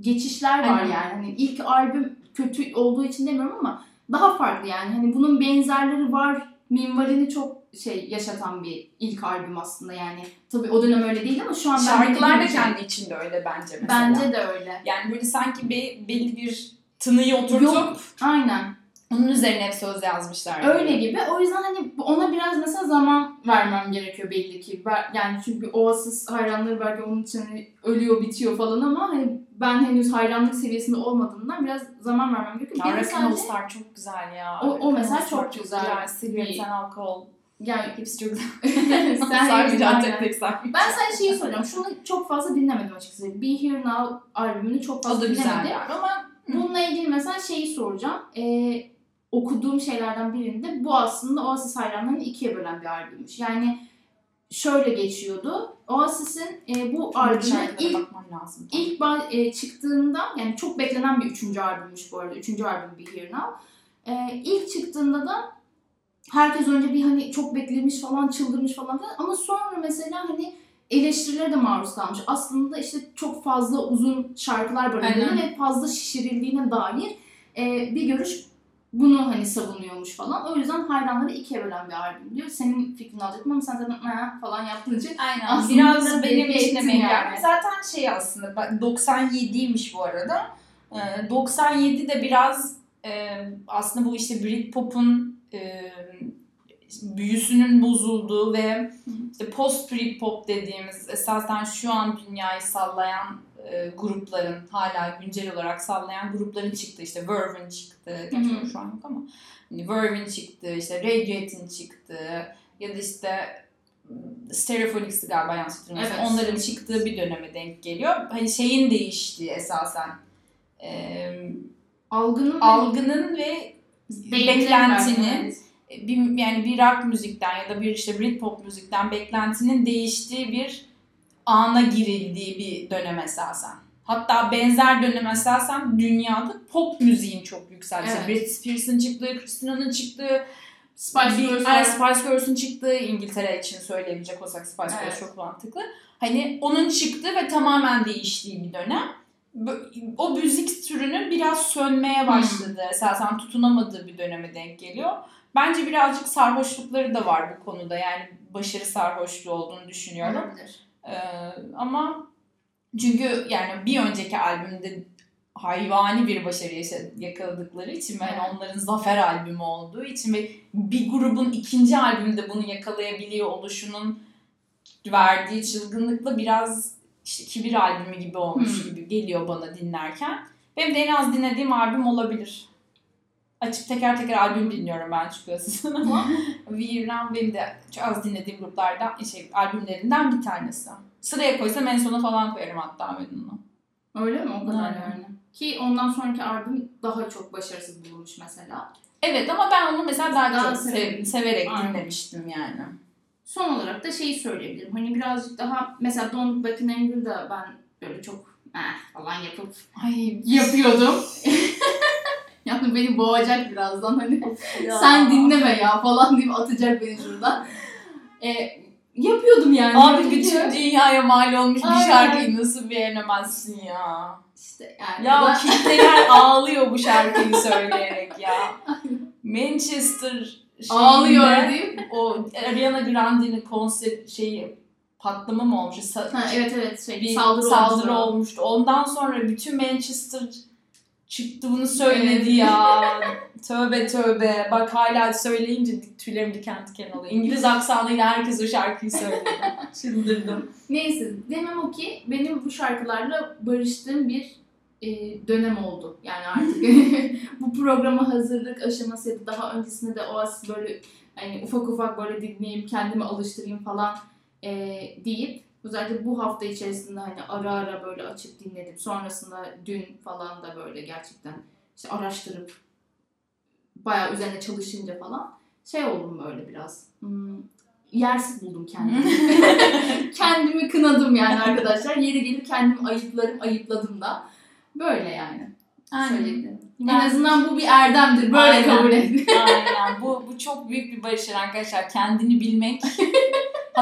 geçişler var Aynen. yani. Hani ilk albüm kötü olduğu için demiyorum ama daha farklı yani. Hani bunun benzerleri var minvalini çok şey yaşatan bir ilk albüm aslında yani. Tabii o dönem öyle değil ama şu an Şarkılar da kendi içinde öyle bence mesela. Bence de öyle. Yani böyle sanki be- belli bir tınıyı oturtup Yok. Aynen. Onun üzerine hep söz yazmışlar. Öyle gibi. O yüzden hani ona biraz mesela zaman vermem gerekiyor belli ki. Yani çünkü Oasis hayranları belki onun için hani ölüyor bitiyor falan ama hani ben henüz hayranlık seviyesinde olmadığımdan biraz zaman vermem gerekiyor. Ya Rock Star çok güzel ya. O- o mesela çok güzel. Cigarette Bir- and Alcohol. yani (laughs) Hepsi çok güzel. (laughs) sen Sadece tek tek sadece. Ben sadece şeyi soracağım. Şunu çok fazla dinlemedim açıkçası. Be Here Now albümünü çok O fazla da güzel dinlemedim. yani ama Bununla ilgili mesela şeyi soracağım. Ee, okuduğum şeylerden birinde bu aslında Oasis hayranlarını ikiye bölen bir albümmüş. Yani şöyle geçiyordu. Oasis'in e, bu albümü ilk lazım. İlk e, çıktığında yani çok beklenen bir üçüncü albümmüş bu arada. Üçüncü albüm Be Here Now. E, ilk çıktığında da herkes önce bir hani çok beklemiş falan çıldırmış falan filan ama sonra mesela hani eleştirilere de maruz kalmış. Aslında işte çok fazla uzun şarkılar barındırdığını Aynen. ve fazla şişirildiğine dair e, bir görüş bunu hani savunuyormuş falan. O yüzden hayranları ikiye bölen bir albüm diyor. Senin fikrini alacaktım ama sen zaten "Ha" falan yaptığın için Aynen. Aslında biraz biraz benim belli için de ettin yani. yani. Zaten şey aslında bak 97'ymiş bu arada. Ee, 97 de biraz e, aslında bu işte Britpop'un e, büyüsünün bozulduğu ve işte post Britpop dediğimiz esasen şu an dünyayı sallayan e, grupların hala güncel olarak sallayan grupların çıktı işte Verve'in çıktı gerçi Hı hı. o şu an yok ama hani Verve'in çıktı işte Radiohead'in çıktı ya da işte Stereophonics'i galiba yanlış hatırlamıyorsam Evet. onların çıktığı bir döneme denk geliyor. Hani şeyin değiştiği esasen e, algının algının ve Beklentinin belki. bir, yani bir rock müzikten ya da bir işte Britpop müzikten beklentinin değiştiği bir ana girildiği bir dönem esasen. Hatta benzer dönem esasen dünyada pop müziğin çok yükseldi. İşte Evet. Britney Spears'ın çıktığı, Christina'nın çıktığı, Spice bir- Girls Ay, var. Spice Girls'ün çıktığı İngiltere için söyleyebilecek olsak Spice Evet. Girls çok mantıklı. Hani onun çıktığı ve tamamen değiştiği bir dönem. O müzik türünün biraz sönmeye başladığı, esasen tutunamadığı bir döneme denk geliyor. Bence birazcık sarhoşlukları da var bu konuda. Yani başarı sarhoşluğu olduğunu düşünüyorum. Olabilir. Ee, ama çünkü yani bir önceki albümde hayvani bir başarı yakaladıkları için ve Evet. onların zafer albümü olduğu için ve bir grubun ikinci albümde bunu yakalayabiliyor oluşunun verdiği çılgınlıkla biraz işte kibir albümü gibi olmuş Hmm. gibi geliyor bana dinlerken. Benim de en az dinlediğim albüm olabilir. Açıp teker teker albüm dinliyorum ben çünkü Asis'in ama (laughs) Vietnam benim de çok az dinlediğim gruplardan, şey, albümlerinden bir tanesi. Sıraya koysam en sona falan koyarım hatta ben onu. Öyle mi? O kadar Aynen. yani. Ki ondan sonraki albüm daha çok başarısız bulunmuş mesela. Evet ama ben onu mesela daha, Daha çok sev- severek Aynen. dinlemiştim yani. Son olarak da şeyi söyleyebilirim. Hani birazcık daha mesela Look Back in Anger'da ben böyle çok eh falan yapıp Ay yapıyordum. (laughs) yani beni boğacak birazdan hani ya. sen dinleme ya falan deyip atacak beni şuradan. E, yapıyordum yani. Abi bütün dünyaya mal olmuş bir Aynen. şarkıyı nasıl beğenemezsin ya? işte yani Ya ben- kitleler (laughs) ağlıyor bu şarkıyı söyleyerek ya. Manchester ağlıyor deyip. o Ariana Grande'nin konser şeyi patlama mı olmuş? Sa- Ha, evet evet şey, bir saldırı, saldırı, olmuştu. olmuştu. Ondan sonra bütün Manchester çıktı bunu söyledi ya. (laughs) tövbe tövbe. Bak hala söyleyince tüylerim diken diken oluyor. İngiliz aksanıyla herkes o şarkıyı söylüyor. (laughs) Çıldırdım. Neyse demem o ki benim bu şarkılarla barıştığım bir e, dönem oldu. Yani artık (laughs) bu programa hazırlık aşaması ya da daha öncesinde de Oasis böyle hani ufak ufak böyle dinleyeyim kendimi alıştırayım falan e, deyip özellikle bu hafta içerisinde hani ara ara böyle açıp dinledim. Sonrasında dün falan da böyle gerçekten işte araştırıp bayağı üzerine çalışınca falan şey oldum böyle biraz. Hmm, yersiz buldum kendimi. (laughs) (laughs) kendimi kınadım yani arkadaşlar. Yeri gelip kendimi ayıplarım, ayıpladım da. Böyle yani. Söyledim. En azından bu bir erdemdir. Böyle Aynen. kabul (laughs) edin. Aynen. Bu, bu çok büyük bir başarı arkadaşlar. Kendini bilmek,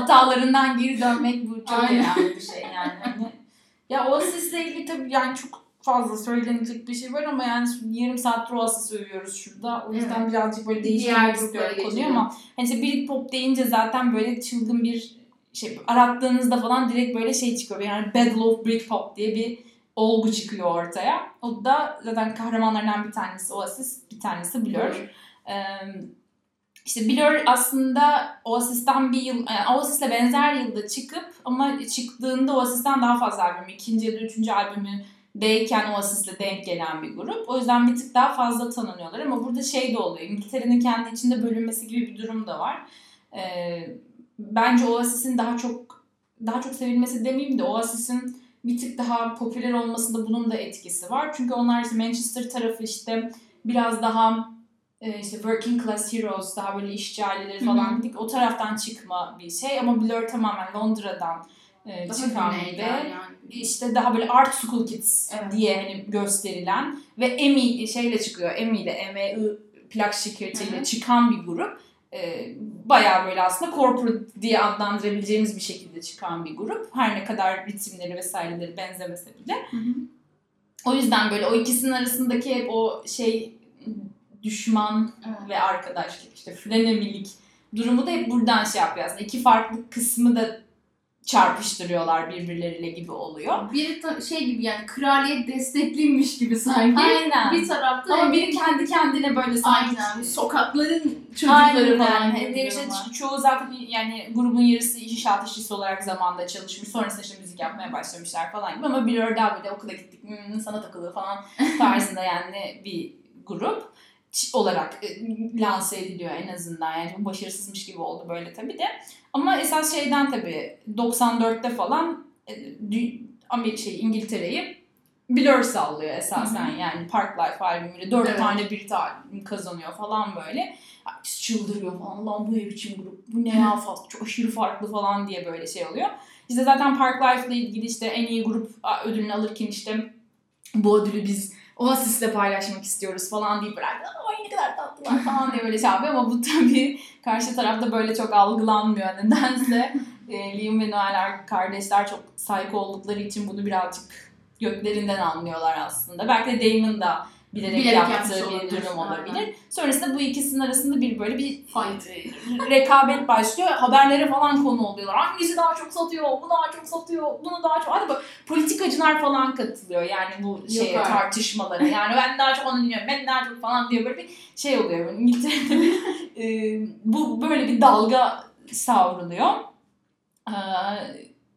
hatalarından geri dönmek bu çok Aynen. önemli bir şey yani. Hani, ya Oasis'le ilgili tabii yani çok fazla söylenecek bir şey var ama yani yarım saattir Oasis övüyoruz şurada. O yüzden Evet. birazcık böyle değiştirmek istiyorum konuyu ama hani işte Britpop deyince zaten böyle çılgın bir şey arattığınızda falan direkt böyle şey çıkıyor. Yani Battle of Britpop diye bir olgu çıkıyor ortaya. O da zaten kahramanlarından bir tanesi Oasis, bir tanesi Blur. Ee, işte Blur aslında Oasis'ten bir yıl, yani Oasis'le benzer yılda çıkıp ama çıktığında Oasis'ten daha fazla albüm, ikinci ya da üçüncü albümü deyken Oasis'le denk gelen bir grup. O yüzden bir tık daha fazla tanınıyorlar ama burada şey de oluyor. İngiltere'nin kendi içinde bölünmesi gibi bir durum da var. Ee, bence Oasis'in daha çok daha çok sevilmesi demeyeyim de Oasis'in bir tık daha popüler olmasında bunun da etkisi var. Çünkü onlar işte Manchester tarafı işte biraz daha e, işte working class heroes daha böyle işçi aileleri falan dedik. O taraftan çıkma bir şey ama Blur tamamen Londra'dan e, çıkan ve yani. işte daha böyle art school kids Evet. diye hani gösterilen ve Emmy şeyle çıkıyor. Emmy ile M-E-I plak şirketiyle çıkan bir grup. Ee, bayağı böyle aslında corporate diye adlandırabileceğimiz bir şekilde çıkan bir grup. Her ne kadar ritimleri vesaireleri benzemese bile. Hı hı. O yüzden böyle o ikisinin arasındaki hep o şey düşman Evet. ve arkadaşlık işte frenemilik durumu da hep buradan şey yapıyor aslında. İki farklı kısmı da çarpıştırıyorlar birbirleriyle gibi oluyor. Bir ta- şey gibi yani kraliyet destekliymiş gibi sanki. Aynen. Bir tarafta Ama biri kendi kendine böyle sanki Aynen. Sokakların çocukları Aynen. falan. De işte ço- çoğu zaten yani grubun yarısı inşaat işçisi olarak zamanda çalışmış. Sonrasında işte müzik yapmaya başlamışlar falan gibi. Ama bir daha böyle okula gittik hmm, sana takılıyor falan tarzında yani bir grup olarak e, lanse ediliyor en azından. Yani başarısızmış gibi oldu böyle tabii de. Ama esas şeyden tabii 94'te falan e, Amerika şey İngiltere'yi Blur sallıyor esasen yani Park Life albümüyle. Dört Evet. tane bir albüm kazanıyor falan böyle. Herkes çıldırıyor falan. Lan bu ne biçim grup? Bu ne (laughs) ya falan. Çok aşırı farklı falan diye böyle şey oluyor. İşte zaten Park Life'la ilgili işte en iyi grup ödülünü alırken işte bu ödülü biz Oasis'le paylaşmak istiyoruz falan deyip böyle ay ne kadar tatlılar falan diye böyle şey yapıyor ama bu (laughs) tabii karşı tarafta böyle çok algılanmıyor. Nedense (laughs) e, Liam ve Noel kardeşler çok sahip oldukları için bunu birazcık göklerinden anlıyorlar aslında. Belki de Damon da bilerek, Bilerek yaptığı bir olabilir. durum Aynen. olabilir. Sonrasında bu ikisinin arasında bir böyle bir Fight. (laughs) rekabet başlıyor. Haberlere falan konu oluyorlar. Hangisi daha çok satıyor, bu daha çok satıyor, bunu daha çok... Hadi bak politikacılar falan katılıyor yani bu şeye artık. tartışmalara. Yani ben daha çok onu dinliyorum, ben daha çok falan diye böyle bir şey oluyor. İngiltere'de (laughs) e, bu böyle bir dalga savruluyor. Ee,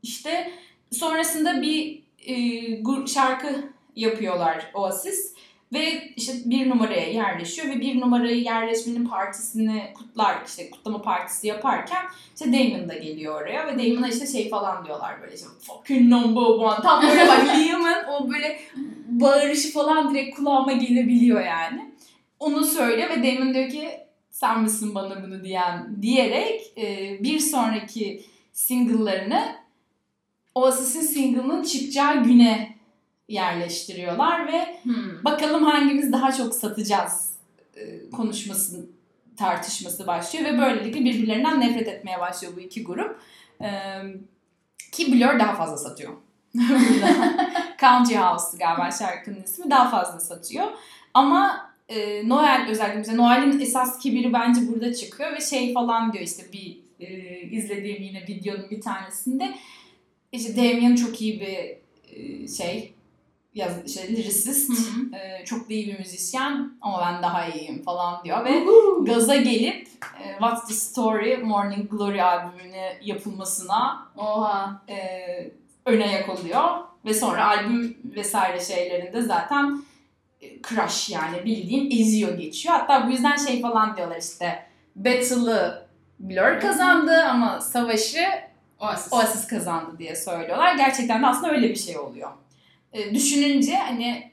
işte sonrasında bir e, şarkı yapıyorlar Oasis. Ve işte bir numaraya yerleşiyor ve bir numaraya yerleşmenin partisini kutlar işte kutlama partisi yaparken işte Damon da geliyor oraya ve Damon'a işte şey falan diyorlar böyle işte fucking number one tam böyle bak (laughs) Liam'ın o böyle bağırışı falan direkt kulağıma gelebiliyor yani. Onu söylüyor ve Damon diyor ki sen misin bana bunu diyen diyerek e, bir sonraki single'larını Oasis'in single'ının çıkacağı güne yerleştiriyorlar ve Hmm. bakalım hangimiz daha çok satacağız e, konuşması tartışması başlıyor ve böylelikle birbirlerinden nefret etmeye başlıyor bu iki grup. E, ki Blur daha fazla satıyor. Burada. (laughs) Country House'tu galiba şarkının ismi daha fazla satıyor. Ama e, Noel özellikle Noel'in esas kibiri bence burada çıkıyor ve şey falan diyor işte bir e, izlediğim yine videonun bir tanesinde işte Damien çok iyi bir e, şey yaz, şey, lyricist. Hı hı. Ee, çok da iyi bir müzisyen ama ben daha iyiyim falan diyor ve Uhu. gaza gelip e, What's the Story Morning Glory albümüne yapılmasına Oha. e, öne yak oluyor ve sonra albüm vesaire şeylerinde zaten e, crush yani bildiğin eziyor geçiyor. Hatta bu yüzden şey falan diyorlar işte Battle'ı Blur kazandı ama savaşı Oasis. Oasis kazandı diye söylüyorlar. Gerçekten de aslında öyle bir şey oluyor. E, düşününce hani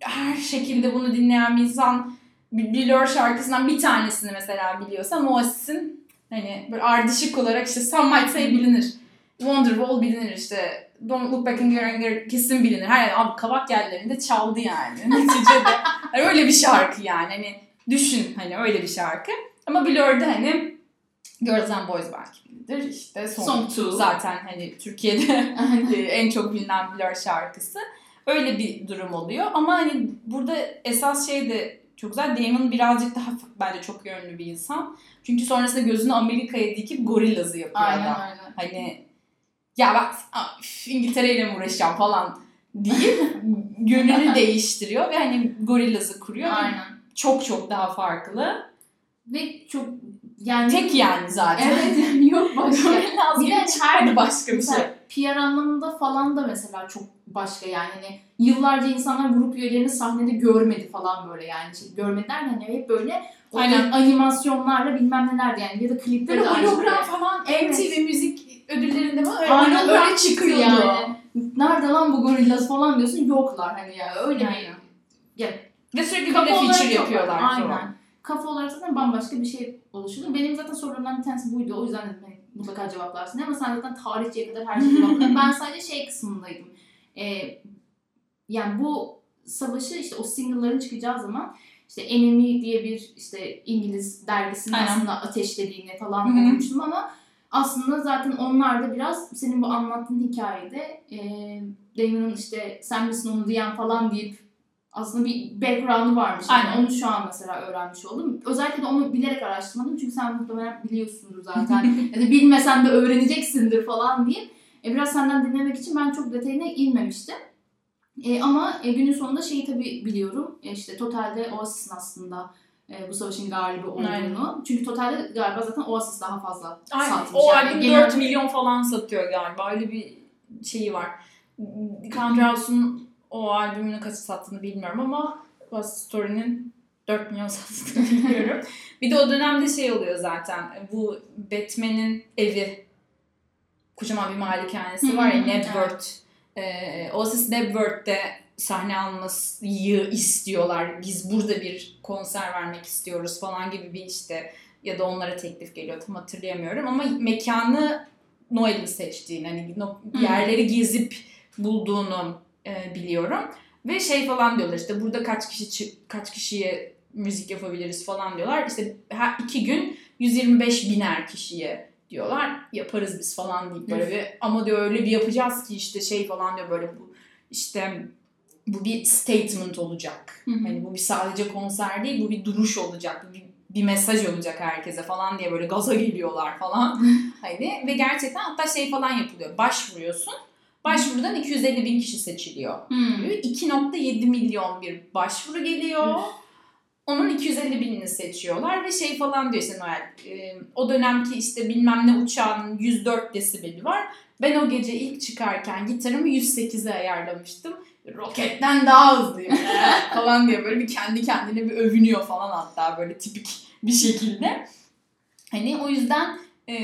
her şekilde bunu dinleyen bir insan Blur şarkısından bir tanesini mesela biliyorsa ama Oasis'in hani böyle ardışık olarak işte Some Might Say bilinir. Wonderwall bilinir işte. Don't Look Back in Your Anger kesin bilinir. Her yer abi kavak yerlerinde çaldı yani. (laughs) Neticede hani öyle bir şarkı yani. Hani düşün hani öyle bir şarkı. Ama Blur'da hani Girls and Boys belki bilinir. İşte Song, Song 2 Two. zaten hani Türkiye'de (laughs) (laughs) en çok bilinen Blur şarkısı. Öyle bir durum oluyor. Ama hani burada esas şey de çok güzel. Damon birazcık daha bence çok yönlü bir insan. Çünkü sonrasında gözünü Amerika'ya dikip Gorillaz'ı yapıyor Aynen adam. aynen. Hani ya bak aa, üf, İngiltere ile mi uğraşacağım falan deyip (laughs) yönünü değiştiriyor ve hani Gorillaz'ı kuruyor. Aynen. Çok çok daha farklı. Ve çok yani Tek yani zaten. Evet yani yok başka. Bir de her başka bir şey. PR anlamında falan da mesela çok başka yani hani yıllarca insanlar grup üyelerini sahnede görmedi falan böyle yani şey, görmediler de hani hep böyle Aynen. animasyonlarla bilmem nelerdi yani ya da klipleri Böyle de aynı hologram falan Evet. MTV müzik ödüllerinde mi öyle Aynen öyle çıkıyor çıkıyordu. yani. Nerede lan bu gorillaz falan diyorsun yoklar hani ya öyle bir Aynen. ya, Ve sürekli böyle olarak feature yapıyorlar Aynen. falan. Kafa olarak zaten bambaşka bir şey oluşuyor. Benim zaten sorularımdan bir tanesi buydu. O yüzden dedim hani mutlaka cevaplarsın. Ama sen zaten tarihçiye kadar her şeyi cevapladın. (laughs) ben sadece şey kısmındaydım. Ee, yani bu savaşı işte o single'ların çıkacağı zaman işte Enemy diye bir işte İngiliz dergisinin Aynen. aslında ateşlediğini falan Hı hı. okumuştum ama aslında zaten onlar da biraz senin bu anlattığın hikayede e, Damon'ın işte sen misin onu diyen falan deyip aslında bir background'u varmış. Yani Aynen. onu şu an mesela öğrenmiş oldum. Özellikle de onu bilerek araştırmadım çünkü sen muhtemelen biliyorsundur zaten. (laughs) ya da bilmesen de öğreneceksindir falan diye. E, biraz senden dinlemek için ben çok detayına inmemiştim. E, ama e, günün sonunda şeyi tabii biliyorum. E, işte totalde Oasis'in aslında e, bu savaşın galibi olduğunu. Aynen. Çünkü totalde galiba zaten Oasis daha fazla Aynen. satmış. O yani. albüm 4 milyon falan satıyor galiba. Öyle bir şeyi var. Country (clears throat) House'un o albümünü kaç sattığını bilmiyorum ama West Story'nin 4 milyon (laughs) sattığını biliyorum. bir de o dönemde şey oluyor zaten. Bu Batman'in evi kocaman bir malikanesi var ya hı, Nebworth. Ee, Oasis Nebworth'te sahne almayı istiyorlar. Biz burada bir konser vermek istiyoruz falan gibi bir işte ya da onlara teklif geliyor tam hatırlayamıyorum ama mekanı Noel'in seçtiğini hani yerleri gezip bulduğunu e, biliyorum ve şey falan diyorlar işte burada kaç kişi kaç kişiye müzik yapabiliriz falan diyorlar işte her iki gün 125 biner kişiye diyorlar yaparız biz falan deyip böyle bir ama diyor öyle bir yapacağız ki işte şey falan diyor böyle bu işte bu bir statement olacak. Hı hı. Hani bu bir sadece konser değil, bu bir duruş olacak, bu bir, bir mesaj olacak herkese falan diye böyle gaza geliyorlar falan. hani ve gerçekten hatta şey falan yapılıyor. Başvuruyorsun. Başvurudan 250 bin kişi seçiliyor. Hmm. 2.7 milyon bir başvuru geliyor. Onun 250 binini seçiyorlar ve şey falan diyor işte Noel. e, o dönemki işte bilmem ne uçağının 104 desibeli var. Ben o gece ilk çıkarken gitarımı 108'e ayarlamıştım. Roketten daha hızlıyım (laughs) falan diye böyle bir kendi kendine bir övünüyor falan hatta böyle tipik bir şekilde. Hani o yüzden e,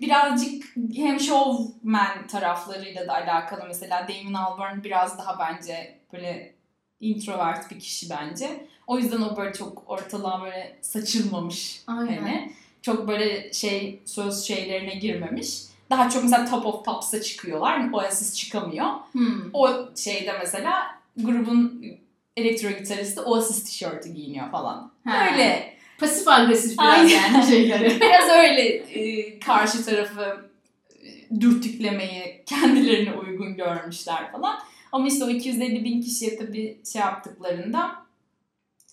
birazcık hem showman taraflarıyla da alakalı mesela Damon Albarn biraz daha bence böyle introvert bir kişi bence. O yüzden o böyle çok ortalığa böyle saçılmamış. Aynen. Hani çok böyle şey söz şeylerine girmemiş. Daha çok mesela Top of Pops'a çıkıyorlar. Oasis çıkamıyor. Hmm. O şeyde mesela grubun elektro gitaristi Oasis tişörtü giyiniyor falan. Ha. Öyle. Pasif agresif biraz Aynen. yani şeyleri. (laughs) Biraz öyle e, karşı tarafı e, dürtüklemeyi kendilerine uygun görmüşler falan. Ama işte o 250 bin kişiye tabii şey yaptıklarında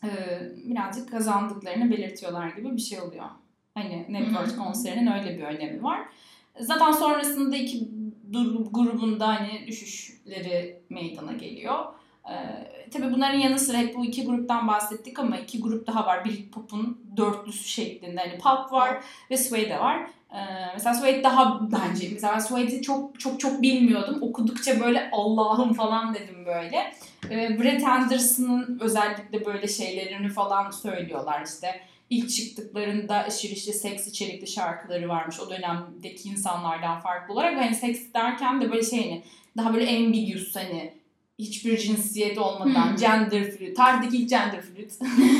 e, birazcık kazandıklarını belirtiyorlar gibi bir şey oluyor. Hani Network konserinin öyle bir önemi var. Zaten sonrasında iki grubunda hani düşüşleri meydana geliyor. Ee, tabii bunların yanı sıra hep bu iki gruptan bahsettik ama iki grup daha var. Britpop'un dörtlüsü şeklinde. Hani pop var ve Suede var. Ee, mesela Suede daha bence. Mesela Suede'i çok çok çok bilmiyordum. Okudukça böyle Allah'ım falan dedim böyle. Ee, Brett Anderson'ın özellikle böyle şeylerini falan söylüyorlar işte. İlk çıktıklarında aşırı işte seks içerikli şarkıları varmış o dönemdeki insanlardan farklı olarak. Hani seks derken de böyle şey hani daha böyle ambiguous hani hiçbir cinsiyet olmadan Hmm. gender fluid, tarihteki ilk gender fluid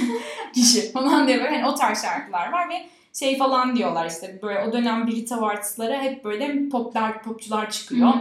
(laughs) kişi falan diye böyle hani o tarz şarkılar var ve şey falan diyorlar işte böyle o dönem Brit artistlara hep böyle poplar, popçular çıkıyor. Hı.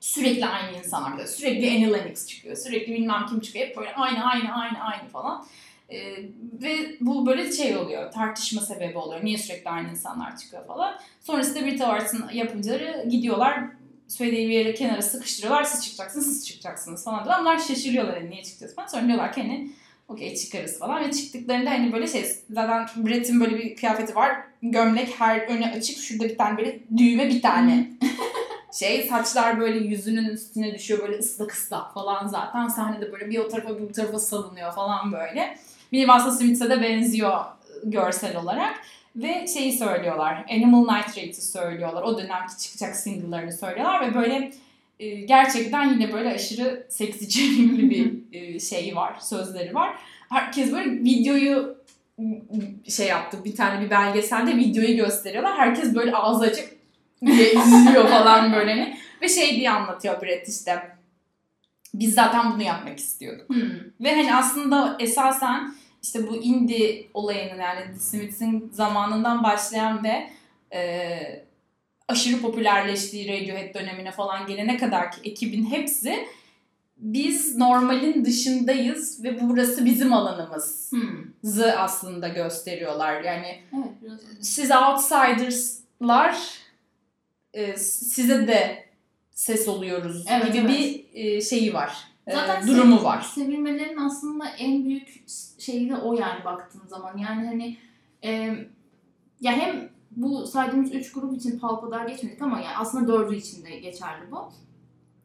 Sürekli aynı insanlar böyle sürekli Annie Lennox çıkıyor, sürekli bilmem kim çıkıyor hep böyle aynı aynı aynı aynı falan. Ee, ve bu böyle şey oluyor, tartışma sebebi oluyor. Niye sürekli aynı insanlar çıkıyor falan. Sonrasında Brit Awards'ın yapımcıları gidiyorlar Suede'yi bir yere kenara sıkıştırıyorlar. Siz çıkacaksınız, siz çıkacaksınız falan diyorlar. Onlar şaşırıyorlar hani niye çıkacağız falan. Sonra diyorlar ki hani okey çıkarız falan. Ve çıktıklarında hani böyle şey zaten Brett'in böyle bir kıyafeti var. Gömlek her öne açık. Şurada bir tane böyle düğme bir tane. (laughs) şey saçlar böyle yüzünün üstüne düşüyor böyle ıslak ıslak falan zaten. Sahnede böyle bir o tarafa bir bu tarafa salınıyor falan böyle. Minnie Vasa Smith'e de benziyor görsel olarak. Ve şeyi söylüyorlar. Animal Nitrate'i söylüyorlar. O dönemki çıkacak single'larını söylüyorlar ve böyle e, gerçekten yine böyle aşırı seksi (laughs) çevrimli bir e, şey var, sözleri var. Herkes böyle videoyu şey yaptı. Bir tane bir belgeselde videoyu gösteriyorlar. Herkes böyle ağzı açık diye (laughs) izliyor falan böyle. hani. Ve şey diye anlatıyor Brett işte. Biz zaten bunu yapmak istiyorduk. Hmm. Ve hani aslında esasen işte bu indie olayının yani The Smiths'in zamanından başlayan ve e, aşırı popülerleştiği Radiohead dönemine falan gelene kadar ki ekibin hepsi biz normalin dışındayız ve burası bizim alanımız Hmm. aslında gösteriyorlar. Yani Evet biraz. siz outsiders'lar e, size de ses oluyoruz Evet, gibi evet. bir e, şeyi var. E, Zaten durumu sev- var. Sevilmelerin aslında en büyük şeyi de o yani baktığın zaman. Yani hani e, ya hem bu saydığımız üç grup için palpadar geçmedik ama yani aslında dördü için de geçerli bu.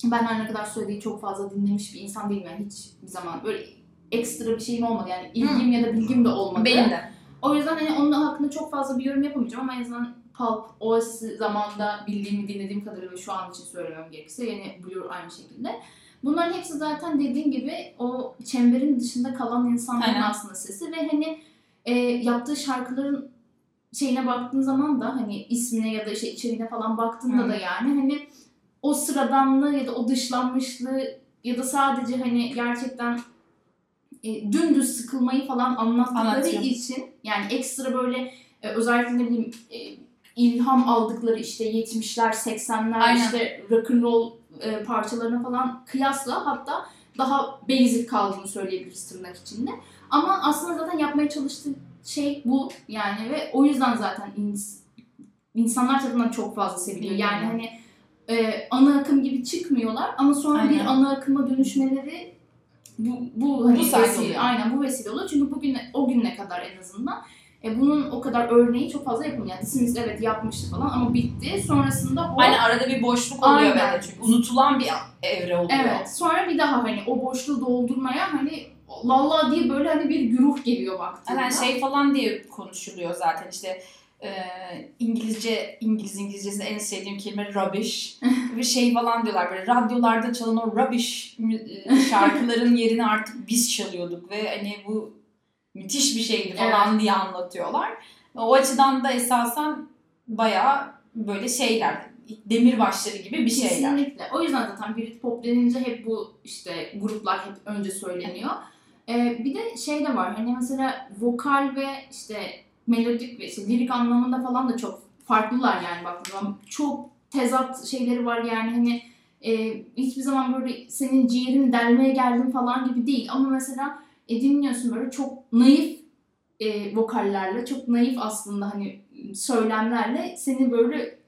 Ben her ne kadar söylediği çok fazla dinlemiş bir insan değilim yani hiç bir zaman böyle ekstra bir şeyim olmadı yani ilgim ya da bilgim de olmadı. Benim de. O yüzden hani onun hakkında çok fazla bir yorum yapamayacağım ama en azından Pulp, Oasis zamanında bildiğimi dinlediğim kadarıyla ve şu an için söylemem gerekirse yine Blur aynı şekilde. Bunların hepsi zaten dediğim gibi o çemberin dışında kalan insanların Aynen. aslında sesi ve hani e, yaptığı şarkıların şeyine baktığın zaman da hani ismine ya da işte içeriğine falan baktığında Hı. da yani hani o sıradanlığı ya da o dışlanmışlığı ya da sadece hani gerçekten e, dümdüz sıkılmayı falan anlattıkları Anlatıyor. için yani ekstra böyle e, özellikle ne bileyim e, ilham aldıkları işte 70'ler 80'ler Aynen. işte rock and roll e, parçalarına falan kıyasla hatta daha basic kaldığını söyleyebiliriz tırnak içinde. Ama aslında zaten yapmaya çalıştığı şey bu yani ve o yüzden zaten ins- insanlar tarafından çok fazla seviliyor. Yani hani e, ana akım gibi çıkmıyorlar ama sonra bir Aynen. ana akıma dönüşmeleri bu, bu, hani Bu vesile, oluyor. aynen bu vesile oluyor. Çünkü bugün o güne kadar en azından e, bunun o kadar örneği çok fazla yapılmıyor. Yani Smith evet yapmıştı falan ama bitti. Sonrasında o Aynen arada bir boşluk oluyor Aynen. böyle çünkü unutulan bir evre oluyor. Evet. Sonra bir daha hani o boşluğu doldurmaya hani lalla diye böyle hani bir güruh geliyor baktığında. Aynen şey falan diye konuşuluyor zaten işte e, İngilizce İngiliz İngilizcesinde en sevdiğim kelime rubbish (laughs) bir şey falan diyorlar böyle radyolarda çalan o rubbish mü- e, şarkıların (laughs) yerini artık biz çalıyorduk ve hani bu müthiş bir şeydi falan diye anlatıyorlar. O açıdan da esasen bayağı böyle şeyler demirbaşları gibi bir şeyler. Kesinlikle. O yüzden zaten Britpop denince hep bu işte gruplar hep önce söyleniyor. Ee, bir de şey de var hani mesela vokal ve işte melodik ve işte lirik anlamında falan da çok farklılar yani baktığın zaman. Çok tezat şeyleri var yani hani e, hiçbir zaman böyle senin ciğerini delmeye geldim falan gibi değil. Ama mesela e, dinliyorsun böyle çok naif e, vokallerle, çok naif aslında hani söylemlerle seni böyle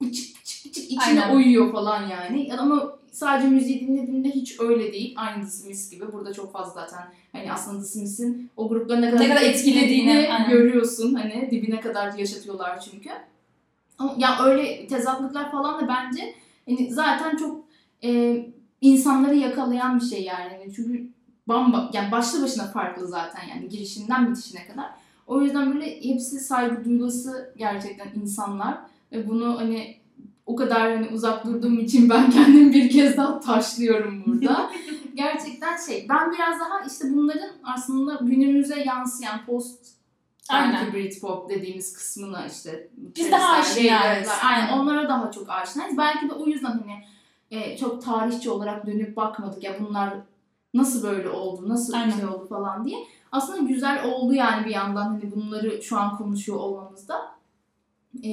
pıçık pıçık pıçık içine Aynen. uyuyor falan yani. Ama sadece müziği dinlediğinde hiç öyle değil. Aynı The Smiths gibi. Burada çok fazla zaten hani aslında The Smiths'in o grupları ne kadar, Ne kadar etkilediğini, aynen. görüyorsun. Hani dibine kadar yaşatıyorlar çünkü. Ama ya öyle tezatlıklar falan da bence hani zaten çok e, insanları yakalayan bir şey yani. Çünkü bamba yani başlı başına farklı zaten yani girişinden bitişine kadar. O yüzden böyle hepsi saygı duyulası gerçekten insanlar ve bunu hani o kadar hani uzak durduğum için ben (laughs) kendim bir kez daha taşlıyorum burada. (laughs) gerçekten şey ben biraz daha işte bunların aslında günümüze yansıyan post Aynen. Britpop dediğimiz kısmına işte. Biz daha aşinayız. Aynen onlara daha çok aşinayız. Belki de o yüzden hani e, çok tarihçi olarak dönüp bakmadık ya bunlar nasıl böyle oldu, nasıl Aynen. şey oldu falan diye. Aslında güzel oldu yani bir yandan hani bunları şu an konuşuyor olmamızda. E,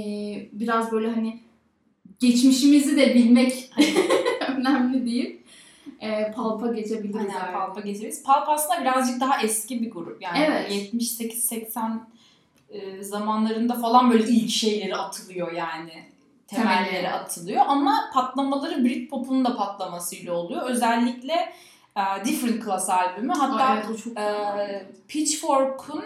biraz böyle hani geçmişimizi de bilmek (laughs) önemli değil. E, palpa geçebiliriz. Aynen artık. Palp'a geçeriz. Palp aslında birazcık daha eski bir grup. Yani Evet. 78-80 e, zamanlarında falan böyle ilk şeyleri atılıyor yani. Temelleri Temelleri. atılıyor ama patlamaları Britpop'un da patlamasıyla oluyor. Özellikle e, Different Class albümü. Hatta Aa, evet, çok e, Pitchfork'un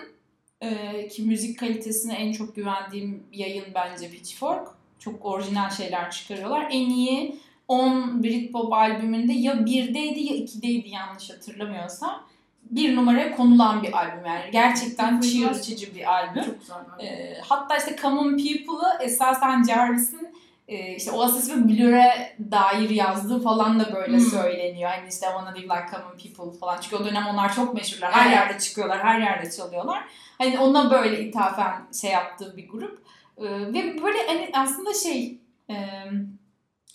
e, ki müzik kalitesine en çok güvendiğim yayın bence Pitchfork. çok orijinal şeyler çıkarıyorlar. En iyi 10 Britpop albümünde ya 1'deydi ya 2'deydi yanlış hatırlamıyorsam. Bir numaraya konulan bir albüm yani. Gerçekten çığır açıcı bir albüm. Çok güzel. Ee, hatta işte Common People'ı esasen Jarvis'in e, işte Oasis ve Blur'e dair yazdığı falan da böyle Hmm. söyleniyor. Hani işte Wanna Live Like Common People falan. Çünkü o dönem onlar çok meşhurlar. Her Evet. yerde çıkıyorlar, her yerde çalıyorlar. Hani ona böyle ithafen şey yaptığı bir grup. Ee, ve böyle hani aslında şey e,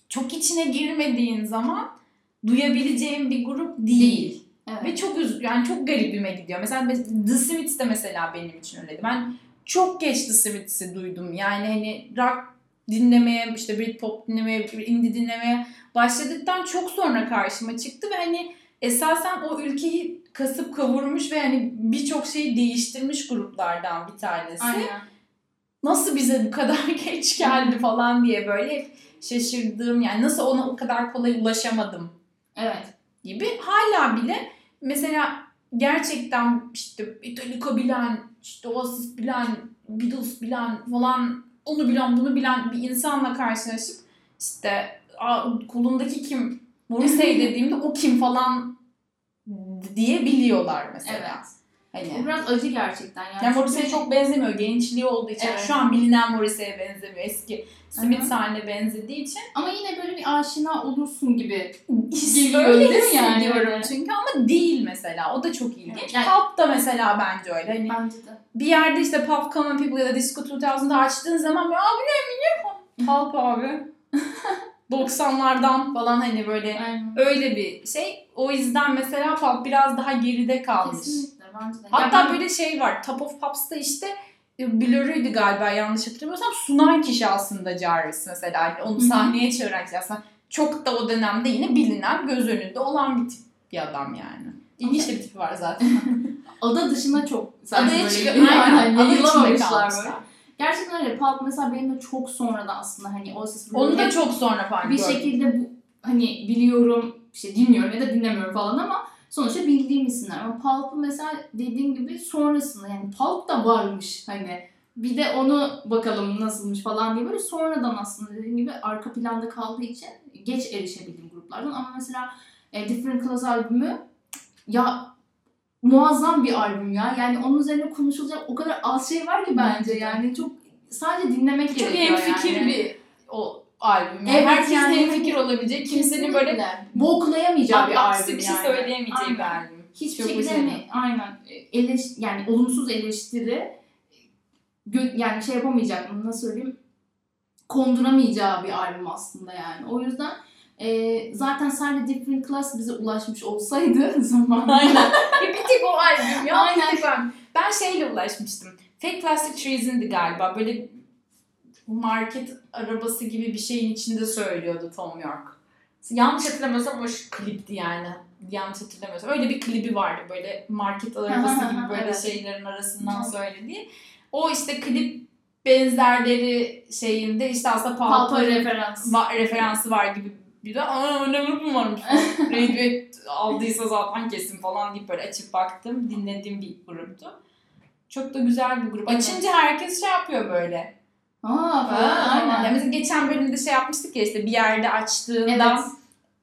çok içine girmediğin zaman duyabileceğin bir grup değil. Değil. Evet. Ve çok üz yani çok garibime gidiyor. Mesela The Smiths de mesela benim için öyleydi. Ben çok geç The Smiths'i duydum. Yani hani rock dinlemeye, işte Britpop dinlemeye, indie dinlemeye başladıktan çok sonra karşıma çıktı ve hani esasen o ülkeyi kasıp kavurmuş ve hani birçok şeyi değiştirmiş gruplardan bir tanesi. Aynen. Nasıl bize bu kadar (laughs) geç geldi falan diye böyle hep şaşırdığım yani nasıl ona o kadar kolay ulaşamadım Evet. gibi. Hala bile mesela gerçekten işte Metallica bilen, işte Oasis bilen, Beatles bilen falan onu bilen bunu bilen bir insanla karşılaşıp işte "Aa, kolundaki kim Morrissey (laughs) dediğimde o kim falan diyebiliyorlar mesela. Evet. Hani Bu biraz acı gerçekten. Yani, yani Morrissey'e çok benzemiyor. Gençliği olduğu için. Evet. Şu an bilinen Morrissey'e benzemiyor. Eski Smith haline benzediği için. Ama yine böyle bir aşina olursun gibi. Geliyor Öyle değil mi yani? hissediyorum çünkü ama değil mesela. O da çok ilginç. Yani- Pop da mesela bence öyle. Hani Bence de. bir yerde işte Pop Common People ya da Disco 2000'da açtığın zaman abi ne ne Pop abi. (laughs) 90'lardan falan hani böyle Aynen. öyle bir şey. O yüzden mesela Pop biraz daha geride kalmış. Kesinlikle bence de. Ya Hatta ben- böyle şey var. Top of Pops'ta işte e, Blur'uydu galiba yanlış hatırlamıyorsam. Sunan kişi aslında Jarvis mesela. Yani onu sahneye çeviren kişi aslında. Çok da o dönemde yine bilinen, göz önünde olan bir tip bir adam yani. İlginç de bir tipi var zaten. (laughs) ada dışına çok Adaya böyle çıkıyor. aynen, Aynen. Ada içinde yayılamamışlar kalmışlar. böyle. Gerçekten öyle. Pulp mesela benim de çok sonradan aslında hani Oasis Onu da çok sonra fark bir gördüm. şekilde bu hani biliyorum işte dinliyorum ya da dinlemiyorum falan ama sonuçta bildiğim isimler. Ama Pulp'u mesela dediğim gibi sonrasında yani Pulp da varmış hani bir de onu bakalım nasılmış falan diye böyle sonradan aslında dediğim gibi arka planda kaldığı için geç erişebildiğim gruplardan ama mesela e, Different Class albümü ya muazzam bir albüm ya. Yani onun üzerine konuşulacak o kadar az şey var ki bence yani çok sadece dinlemek Çok gerekiyor hemfikir yani. bir o albüm. Yani Evet, Herkesin yani hemfikir olabilecek, kimsenin böyle Kesinlikle. boklayamayacağı bir albüm bir şey yani. söyleyemeyeceği bir albüm. Hiçbir Çok şekilde güzel. hani aynen eleş, yani olumsuz eleştiri yani şey yapamayacak mı nasıl söyleyeyim konduramayacağı bir albüm aslında yani. O yüzden e, zaten sadece Different Class bize ulaşmış olsaydı (laughs) zamanında Aynen. Ya bir tek o albüm ya. Aynen. Albüm. Ben şeyle ulaşmıştım. Fake Plastic Trees'indi galiba. Böyle market arabası gibi bir şeyin içinde söylüyordu Tom York. Yanlış hatırlamıyorsam o klipti yani. Yanlış hatırlamıyorsam. Öyle bir klibi vardı böyle market arabası gibi böyle Evet. şeylerin arasından söylediği. O işte klip benzerleri şeyinde işte aslında Pulp'a Pulp'a referans. va- referansı var gibi bir de aa ne grup varmış (laughs) Radiohead aldıysa zaten kesin falan deyip böyle açıp baktım dinlediğim bir gruptu. Çok da güzel bir grup. Açınca herkes şey yapıyor böyle. Aa, falan, aynen. Ya mesela geçen bölümde şey yapmıştık ya işte bir yerde açtığında Evet.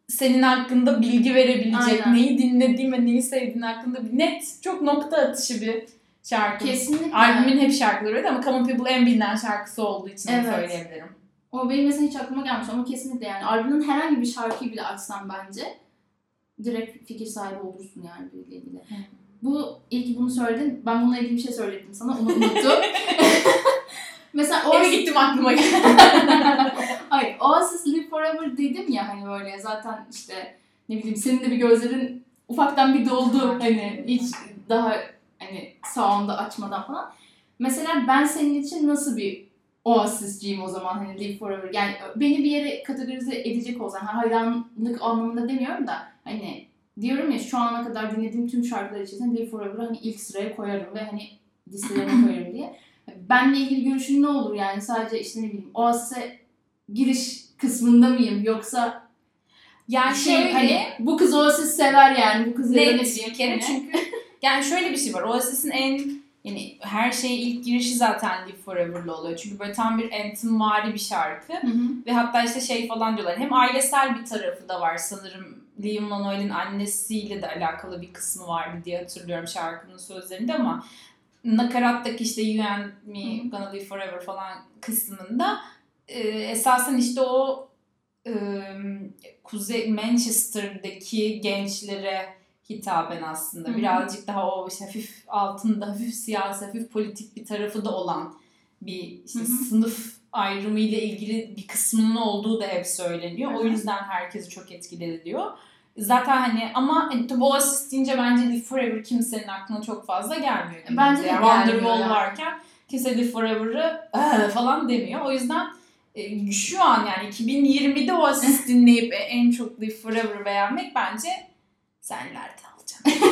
senin hakkında bilgi verebilecek, Aynen. neyi dinlediğin ve neyi sevdiğin hakkında bir net, çok nokta atışı bir şarkı. Kesinlikle. Albümün hep şarkıları öyle ama Common People en bilinen şarkısı olduğu için Evet. söyleyebilirim. O benim mesela hiç aklıma gelmiş ama kesinlikle yani albümün herhangi bir şarkıyı bile açsam bence direkt fikir sahibi olursun yani biriyle ilgili. Bu ki bunu söyledin. Ben bununla ilgili bir şey söyledim sana onu unuttum. (laughs) mesela Eve Oasis, gittim aklıma geldi. (laughs) Hayır, Oasis Live Forever dedim ya hani böyle zaten işte ne bileyim senin de bir gözlerin ufaktan bir doldu hani hiç daha hani sound'ı açmadan falan. Mesela ben senin için nasıl bir Oasis'ciyim o zaman hani Live Forever. Yani beni bir yere kategorize edecek olsan hayranlık anlamında demiyorum da hani diyorum ya şu ana kadar dinlediğim tüm şarkılar içerisinde Live Forever'ı hani ilk sıraya koyarım ve hani listelerine koyarım diye. Benle ilgili görüşün ne olur yani sadece işte ne bileyim Oasis'e giriş kısmında mıyım yoksa Yani şey şöyle hani bu kız Oasis sever yani bu kız bileyim bir kere hani. çünkü yani şöyle bir şey var. Oasis'in en yani her şeye ilk girişi zaten Live Forever'lı oluyor. Çünkü böyle tam bir entimvari bir şarkı. Hı hı. Ve hatta işte şey falan diyorlar. Hem ailesel bir tarafı da var sanırım. Liam Lanoil'in annesiyle de alakalı bir kısmı vardı diye hatırlıyorum şarkının sözlerinde ama nakarattaki işte You and Me, Hı. Gonna Live Forever falan kısmında e, esasen işte o e, Kuzey Manchester'daki gençlere hitaben aslında Hı hı. birazcık daha o işte hafif altında hafif siyasi, hafif politik bir tarafı da olan bir işte Hı hı. sınıf ayrımı ile ilgili bir kısmının olduğu da hep söyleniyor. Hı O yüzden herkesi çok etkiledi diyor. Zaten hani ama hani tabii Oasis deyince bence Live Forever kimsenin aklına çok fazla gelmiyor. E, Bence de yani Wonderwall ya. varken kimse Live Forever'ı falan demiyor. O yüzden e, şu an yani 2020'de Oasis (laughs) dinleyip e, en çok Live Forever'ı beğenmek bence senlerde alacak. (laughs)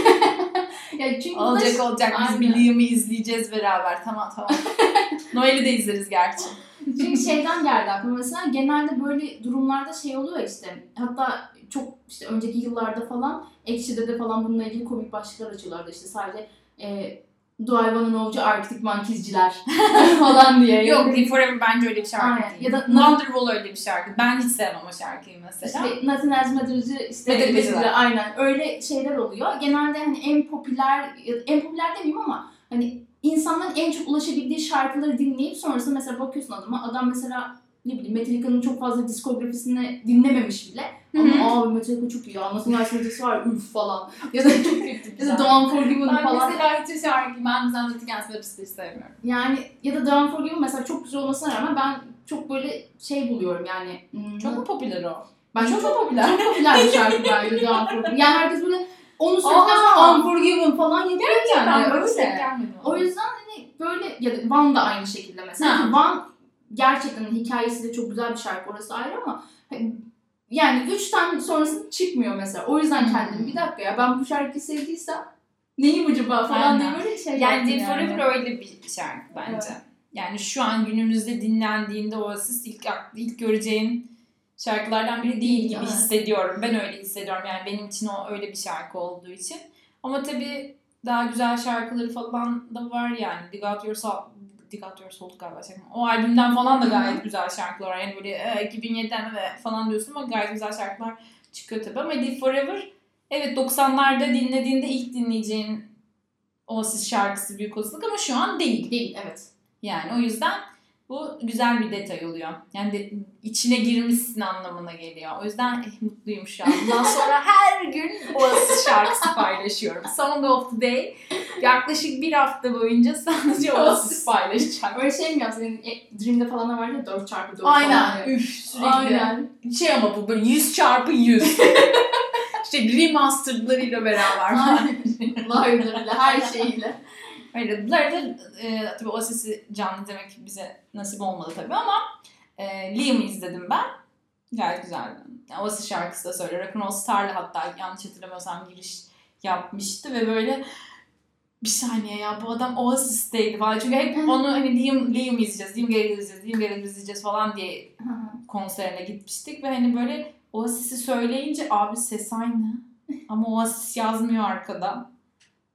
Ya çünkü bu da- olacak olacak. Biz bir Liam'ı izleyeceğiz beraber. Tamam tamam. (laughs) Noel'i de izleriz gerçi. Çünkü şeyden geldi aklıma mesela genelde böyle durumlarda şey oluyor işte hatta çok işte önceki yıllarda falan Ekşi'de de falan bununla ilgili komik başlıklar açıyorlardı işte sadece e, Wanna Know'cu Arctic Monkeys'ciler (laughs) falan diye. Yok Live Forever bence öyle bir şarkı Aynen. değil. Ya da- Wonderwall öyle bir şarkı. Ben hiç sevmem o şarkıyı mesela. İşte Nothing Else Matters'cı işte mesela aynen öyle şeyler oluyor. Genelde hani en popüler en popüler demeyeyim ama hani insanların en çok ulaşabildiği şarkıları dinleyip sonrasında mesela bakıyorsun adama adam mesela ne bileyim Metallica'nın çok fazla diskografisini dinlememiş bile. Ama abi Metallica çok iyi ya. Nasıl Nice Matters var üf falan. Ya da çok (laughs) kötü ya da Dawn Forgiven Ben falan. mesela hiç o şarkıyı ben mesela Anlatı Gensler'ı hiç sevmiyorum. Yani ya da Dawn Forgiven mesela çok güzel olmasına rağmen ben çok böyle şey buluyorum yani. hmm, Çok mu popüler o? ben çok çok, popüler? çok popüler bir şarkı (laughs) bence Dawn Forgiven. Yani herkes böyle onu söylerken Unforgiven falan yapıyor yani. Ben böyle öyle. şey. O yüzden hani böyle ya da Van da aynı şekilde mesela. Van gerçekten hikayesi de çok güzel bir şarkı orası ayrı ama hani yani üç tane sonrası çıkmıyor mesela. O yüzden kendim Hmm. bir dakika ya ben bu şarkıyı sevdiysem neyim acaba falan diye böyle şey Yani yaptım Live Forever öyle bir şarkı bence. Evet. Yani şu an günümüzde dinlendiğinde Oasis ilk, ilk göreceğin şarkılardan biri değil gibi Evet. hissediyorum. Ben öyle hissediyorum. Yani benim için o öyle bir şarkı olduğu için. Ama tabii daha güzel şarkıları falan da var yani. Dig Out Your Out Your Soul galiba şey. O albümden falan da gayet güzel şarkılar var. Yani böyle e, 2007'den ve falan diyorsun ama gayet güzel şarkılar çıkıyor tabii. Ama Live Forever evet 90'larda dinlediğinde ilk dinleyeceğin Oasis şarkısı büyük olasılık ama şu an değil. Değil evet. Yani o yüzden bu güzel bir detay oluyor. Yani de, içine girmişsin anlamına geliyor. O yüzden eh, mutluyum şu an. Bundan sonra her gün Oasis şarkısı paylaşıyorum. Song of the Day. Yaklaşık bir hafta boyunca sadece Oasis paylaşacağım. Öyle şey mi yapsın? Senin e, Dream'de falan da var ya 4 çarpı 4 Aynen. falan. Üf sürekli. Aynen. Şey ama bu böyle 100 çarpı 100. (laughs) işte remasteredlarıyla beraber. Live'larıyla her şeyiyle. Öyle. Bunlar da e, tabii Oasis'i canlı izlemek bize nasip olmadı tabii ama e, Liam'ı izledim ben. Gayet güzeldi. Yani Oasis şarkısı da söylüyor. Rock'n'Roll Star'la hatta yanlış hatırlamıyorsam giriş yapmıştı ve böyle bir saniye ya bu adam Oasis'teydi falan. Çünkü hep onu hani Liam, Liam izleyeceğiz, Liam Gallagher izleyeceğiz, Liam Gallagher izleyeceğiz falan diye konserine gitmiştik ve hani böyle Oasis'i söyleyince abi ses aynı ama Oasis yazmıyor arkada.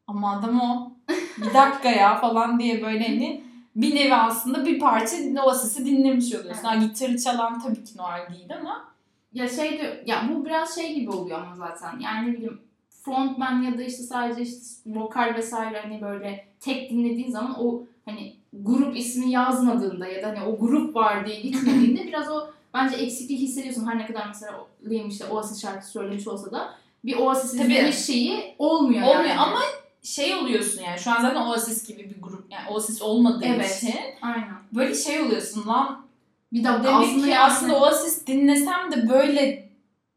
Ama adam o. Bir dakika ya falan diye böyle hani bir nevi aslında bir parça Oasis'i dinlemiş oluyorsun. Ha, gitarı çalan tabii ki Noel değil ama Ya şey de, ya bu biraz şey gibi oluyor ama zaten. Yani ne bileyim frontman ya da işte sadece işte vokal vesaire hani böyle tek dinlediğin zaman o hani grup ismi yazmadığında ya da hani o grup var diye gitmediğinde (laughs) biraz o bence eksikliği hissediyorsun. Her ne kadar mesela Liam işte Oasis şarkısı söylemiş olsa da bir Oasis izlemiş şeyi olmuyor, olmuyor yani. ama şey oluyorsun yani şu an zaten Oasis gibi bir grup yani Oasis olmadığı Evet. için Aynen. böyle şey oluyorsun lan Bir dakika Demek aslında ki yani- aslında Oasis dinlesem de böyle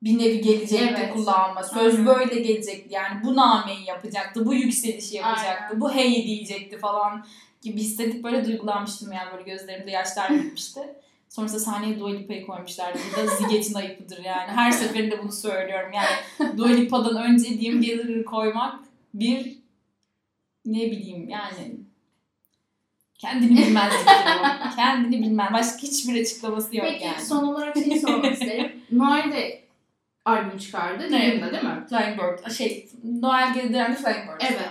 bir nevi gelecekti Evet. kulağıma. Söz Aynen. böyle gelecekti. Yani bu nameyi yapacaktı, bu yükselişi yapacaktı, Aynen. bu hey diyecekti falan gibi hissedip böyle duygulanmıştım yani böyle gözlerimde yaşlar (laughs) gitmişti. Sonrasında sahneye Dua Lipa'yı koymuşlardı. Bu da Ziget'in ayıpıdır yani. Her seferinde bunu söylüyorum yani. (laughs) Dua Lipa'dan önce Liam Gallagher'ı koymak bir ne bileyim yani kendini bilmezliktir (laughs) bu. Kendini bilmez. Başka hiçbir açıklaması yok Peki yani. son olarak şeyi sormak isterim. Noel de albüm çıkardı. Evet. Liam'da değil mi? Flying Bird. Şey, Noel Gallagher'ın Flying Bird. Evet.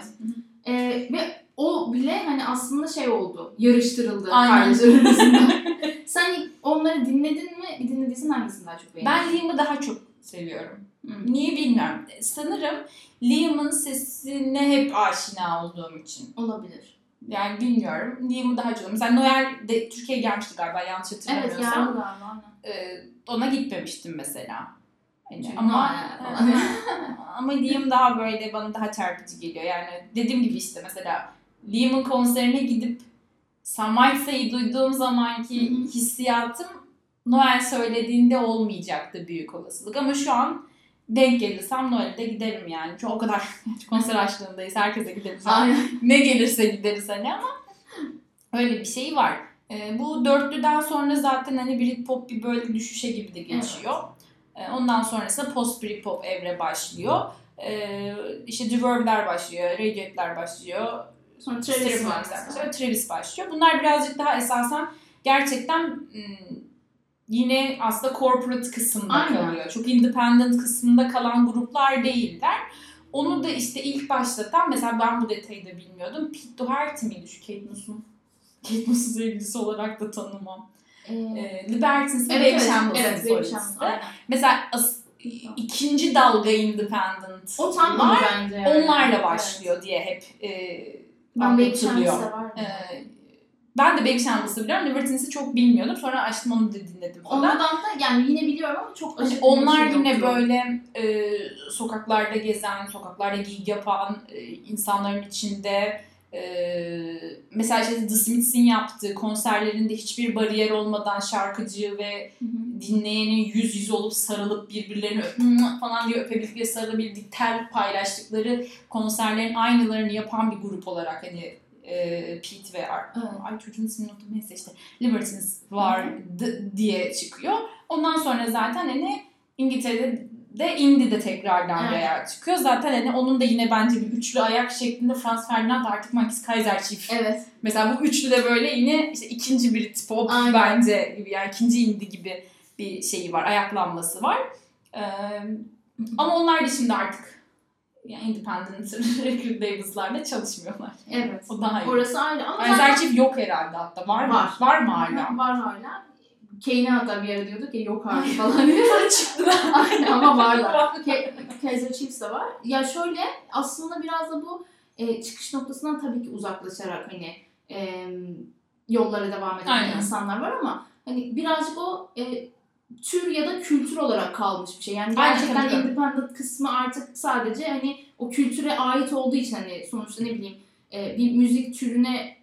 Ee, ve o bile hani aslında şey oldu. Yarıştırıldı Aynen. (laughs) Sen onları dinledin mi? Dinlediysen hangisini daha çok beğendin? Ben Liam'ı daha çok seviyorum. Hı. Niye bilmiyorum. Sanırım Liam'ın sesine hep aşina olduğum için. Olabilir. Yani bilmiyorum. Liam'ı daha çok. Mesela Noel de Türkiye'ye gelmişti galiba yanlış Evet hatırlamıyorsam. yarın galiba. aynen. Ee, ona gitmemiştim mesela. Çünkü ama (laughs) ama Liam daha böyle bana daha çarpıcı geliyor. Yani dediğim gibi işte mesela Liam'ın konserine gidip Some Might Say'ı duyduğum zamanki hissiyatım Noel söylediğinde olmayacaktı büyük olasılık. Ama şu an denk gelirsem Noel'de giderim yani. Çünkü o kadar (laughs) konser açlığındayız. Herkese gideriz. Ne gelirse gideriz hani ama öyle bir şey var. Ee, bu dörtlüden sonra zaten hani Britpop bir böyle düşüşe gibi de geçiyor. Ee, ondan sonrasında post Britpop evre başlıyor. Ee, işte The Verve'ler başlıyor, Radiohead'ler başlıyor, Sonra Travis, başlıyor, Travis başlıyor. Bunlar birazcık daha esasen gerçekten yine aslında corporate kısımda Aynen. kalıyor. Çok independent kısmında kalan gruplar değiller. Onu da işte ilk başlatan, mesela ben bu detayı da bilmiyordum. Pete Doherty miydi şu Kate Moss'un? Kate Moss'un sevgilisi olarak da tanımam. Ee, Libertins'in evet, evet, evet. Mesela as- ikinci dalga independent. O tam onu bence. yani. onlarla Evet. başlıyor diye hep e, Ben Baby anlatılıyor. Shambles'ı. Ee, ben de Baby Shambles'ı biliyorum. Libertins'i çok bilmiyordum. Sonra açtım onu da dinledim falan. Ondan da yani yine biliyorum ama çok Hani aşırı onlar bir şey yine yoktu. böyle e, sokaklarda gezen, sokaklarda gig yapan e, insanların içinde e, mesela işte The Smiths'in yaptığı konserlerinde hiçbir bariyer olmadan şarkıcı ve Hı hı. dinleyeni yüz yüze olup sarılıp birbirlerini öp- falan diye öpebildikleri sarılabildik tel paylaştıkları konserlerin aynılarını yapan bir grup olarak hani e, Pete ve Ar- Evet. ay çocuğun ismini unuttum neyse işte Libertines vardı diye çıkıyor. Ondan sonra zaten hani İngiltere'de de indie de tekrardan Evet. real çıkıyor. Zaten hani onun da yine bence bir üçlü ayak şeklinde Franz Ferdinand Arctic Monkeys Kaiser Chief. Evet. Mesela bu üçlü de böyle yine işte ikinci Britpop Aynen. bence gibi yani ikinci indie gibi bir şeyi var, ayaklanması var. Ee, ama onlar da şimdi artık yani independent (laughs) record labels'larda çalışmıyorlar. Evet. O daha iyi. Orası ayrı ama Kaiser zaten Chief yok herhalde hatta. Var mı? Var. Var mı hala? var hala. Kane'e hatta bir ara diyorduk ya yok artık (laughs) falan diye. Çıktılar. Aynen ama (laughs) varlar. Kaiser Chiefs de var. Ya şöyle aslında biraz da bu e, çıkış noktasından tabii ki uzaklaşarak hani e, yollara devam eden Aynen. insanlar var ama hani birazcık o e, tür ya da kültür olarak kalmış bir şey. Yani Aynen, gerçekten tabii. independent kısmı artık sadece hani o kültüre ait olduğu için hani sonuçta ne bileyim e, bir müzik türüne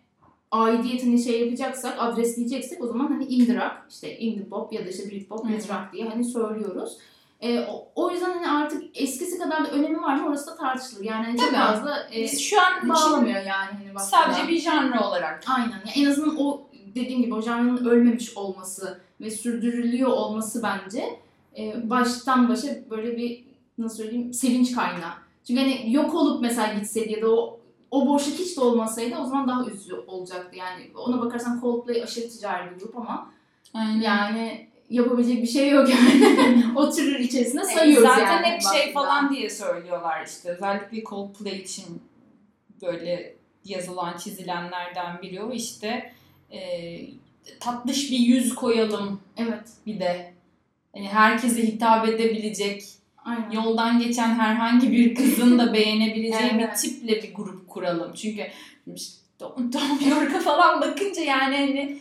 aidiyet hani şey yapacaksak, adresleyeceksek o zaman hani indie rock, işte indie pop ya da işte Britpop, Hı. Brit rock diye hani söylüyoruz. E, o, o yüzden hani artık eskisi kadar da önemi var mı orası da tartışılır. Yani hani çok Tabii. fazla e, Biz şu an için bağlamıyor yani hani baktığında. sadece bir janr olarak. Aynen. Yani en azından o dediğim gibi o janrın ölmemiş olması ve sürdürülüyor olması bence e, baştan başa böyle bir nasıl söyleyeyim sevinç kaynağı. Çünkü hani yok olup mesela gitseydi ya da o o boşluk hiç de olmasaydı o zaman daha üzücü olacaktı. Yani ona bakarsan Coldplay aşırı ticari bir grup ama Aynen. yani yapabilecek bir şey yok yani. (laughs) o tür içerisinde sayıyoruz Zaten yani. hep şey baktığında. falan diye söylüyorlar işte. Özellikle Coldplay için böyle yazılan çizilenlerden biri o işte e, tatlış bir yüz koyalım Evet. bir de. Hani herkese hitap edebilecek, Aynen. yoldan geçen herhangi bir kızın da beğenebileceği bir Evet. tiple bir grup kuralım. Çünkü işte Tom, Tom York'a falan bakınca yani hani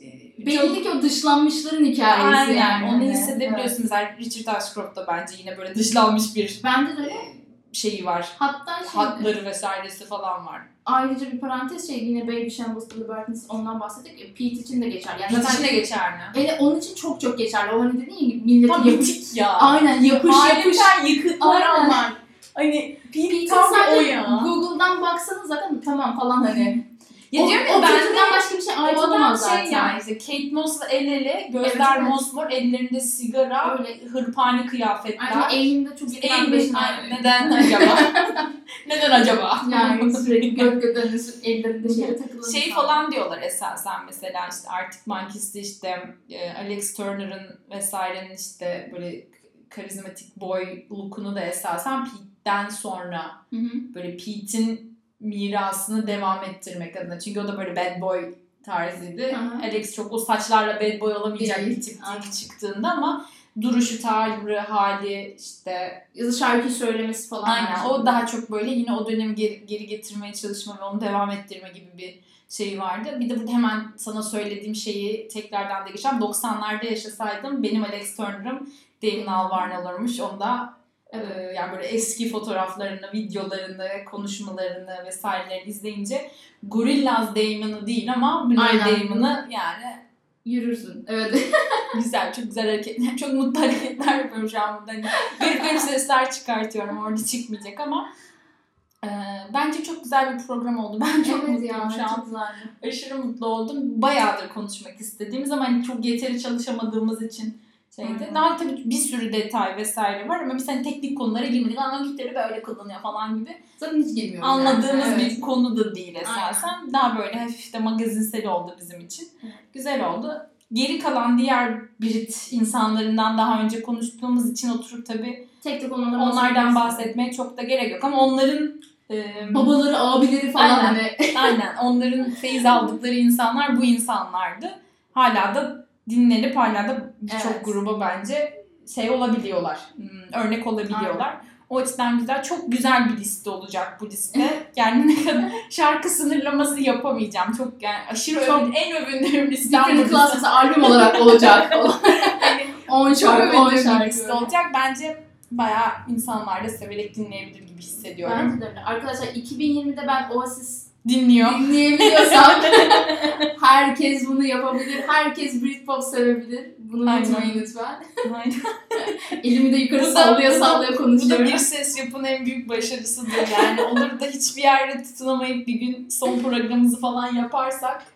e, Belli ki o dışlanmışların hikayesi Aynen, yani. onu Hani, hissedebiliyorsun. evet. Mesela Richard Ashcroft da bence yine böyle dışlanmış bir Bende de e, şeyi var. Hatta şey, Hatları vesairesi falan var. Ayrıca bir parantez şey yine Baby Shambles, Libertines ondan bahsettik. E, Pete için de geçerli. Yani Hiç zaten içine geçer mi? e, onun için çok çok geçerli. O hani dediğin gibi milletin Tam yapış... ya. Aynen yapış yapış. Halimden yıkıklar Aynen. var. Hani Pete Pete tam o ya. Google'dan baksanız zaten tamam falan hani. (laughs) Ya o, diyorum ya ben kültürden de başka bir şey ait olamaz zaten. şey yani işte Kate Moss'la el ele, gözler Evet, mosmor, ellerinde sigara, Öyle. hırpani kıyafetler. Aynen eğimde çok Aynen. Neden (laughs) acaba? (laughs) Neden acaba? Yani sürekli gök (laughs) göklerinde ellerinde şeyle takılı. şey insan. falan diyorlar esasen mesela işte Arctic Monkeys'te işte e, Alex Turner'ın vesairenin işte böyle karizmatik boy look'unu da esasen Pete'den sonra Hı hı. böyle Pete'in mirasını devam ettirmek adına. Çünkü o da böyle bad boy tarzıydı. Aha. Alex çok o saçlarla bad boy olamayacak Değil. bir tip Aynen. ilk çıktığında ama duruşu, tavrı, hali işte Ya da şarkı söylemesi falan. aynen her o daha çok böyle yine o dönemi geri, geri getirmeye çalışma ve onu devam ettirme gibi bir şey vardı. Bir de burada hemen sana söylediğim şeyi tekrardan da geçeceğim. 90'larda yaşasaydım benim Alex Turner'ım Damon Albarn olurmuş. Onda Evet. Ee, yani böyle eski fotoğraflarını, videolarını, konuşmalarını vesairelerini izleyince Gorillaz Damon'ı değil ama Aynen. Damon'ı yani Yürürsün. Evet. (laughs) güzel, çok güzel hareketler, çok mutlu hareketler yapıyorum şu an burada. Hani garip garip sesler çıkartıyorum orada çıkmayacak ama e, bence çok güzel bir program oldu. Ben çok evet mutluyum ya. şu an. Çok güzeldi. Aşırı mutlu oldum. Bayağıdır konuşmak istediğimiz ama hani çok yeteri çalışamadığımız için şeydi. Aynen. Daha tabii bir sürü detay vesaire var ama biz hani teknik konulara girmedik. Gitarı böyle kullanıyor falan gibi. Zaten hiç girmiyoruz Anladığımız yani. bir konu da değil esasen. Daha böyle hafif de magazinsel oldu bizim için. Evet. Güzel oldu. Geri kalan diğer Brit insanlarından daha önce konuştuğumuz için oturup tabii Tek tek onlardan onlardan bahsetmeye çok da gerek yok. Ama onların e, Babaları, abileri falan Aynen. hani. Aynen. Onların feyiz aldıkları insanlar bu insanlardı. Hala da dinlenip hala da birçok Evet. gruba bence şey olabiliyorlar. hmm, Örnek olabiliyorlar. O açıdan güzel. Çok güzel bir liste olacak bu liste. (laughs) Yani ne kadar şarkı sınırlaması yapamayacağım. Çok yani aşırı Çok- övün, en övündüğüm bu. Class mesela albüm olarak olacak falan. (laughs) Hani 10 çok şarkı, 10 övündüğüm bir şarkı. liste olacak. Bence bayağı insanlar da severek dinleyebilir gibi hissediyorum. Bence de öyle. Arkadaşlar 2020'de ben Oasis Dinliyor. dinleyebiliyorsam (laughs) herkes bunu yapabilir. Herkes Britpop sevebilir. Bunu Aynen. unutmayın lütfen. Aynen. (laughs) Elimi de yukarı Bu da- sallaya bu da- sallaya Bu da konuşuyorum. bir ses yapın en büyük başarısıdır yani. Olur da hiçbir yerde tutunamayıp bir gün son programımızı falan yaparsak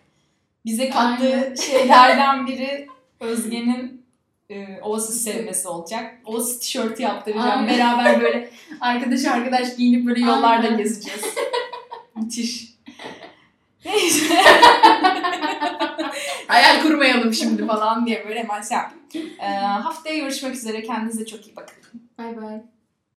bize kattığı Aynen. şeylerden biri Özge'nin e, Oasis sevmesi olacak. Oasis tişörtü yaptıracağım. Aynen. Beraber böyle (laughs) arkadaş arkadaş giyinip böyle yollarda Aynen. gezeceğiz. Müthiş. Neyse. (laughs) Hayal kurmayalım şimdi falan diye böyle hemen şey yapayım. E, haftaya görüşmek üzere. Kendinize çok iyi bakın. Bay bay.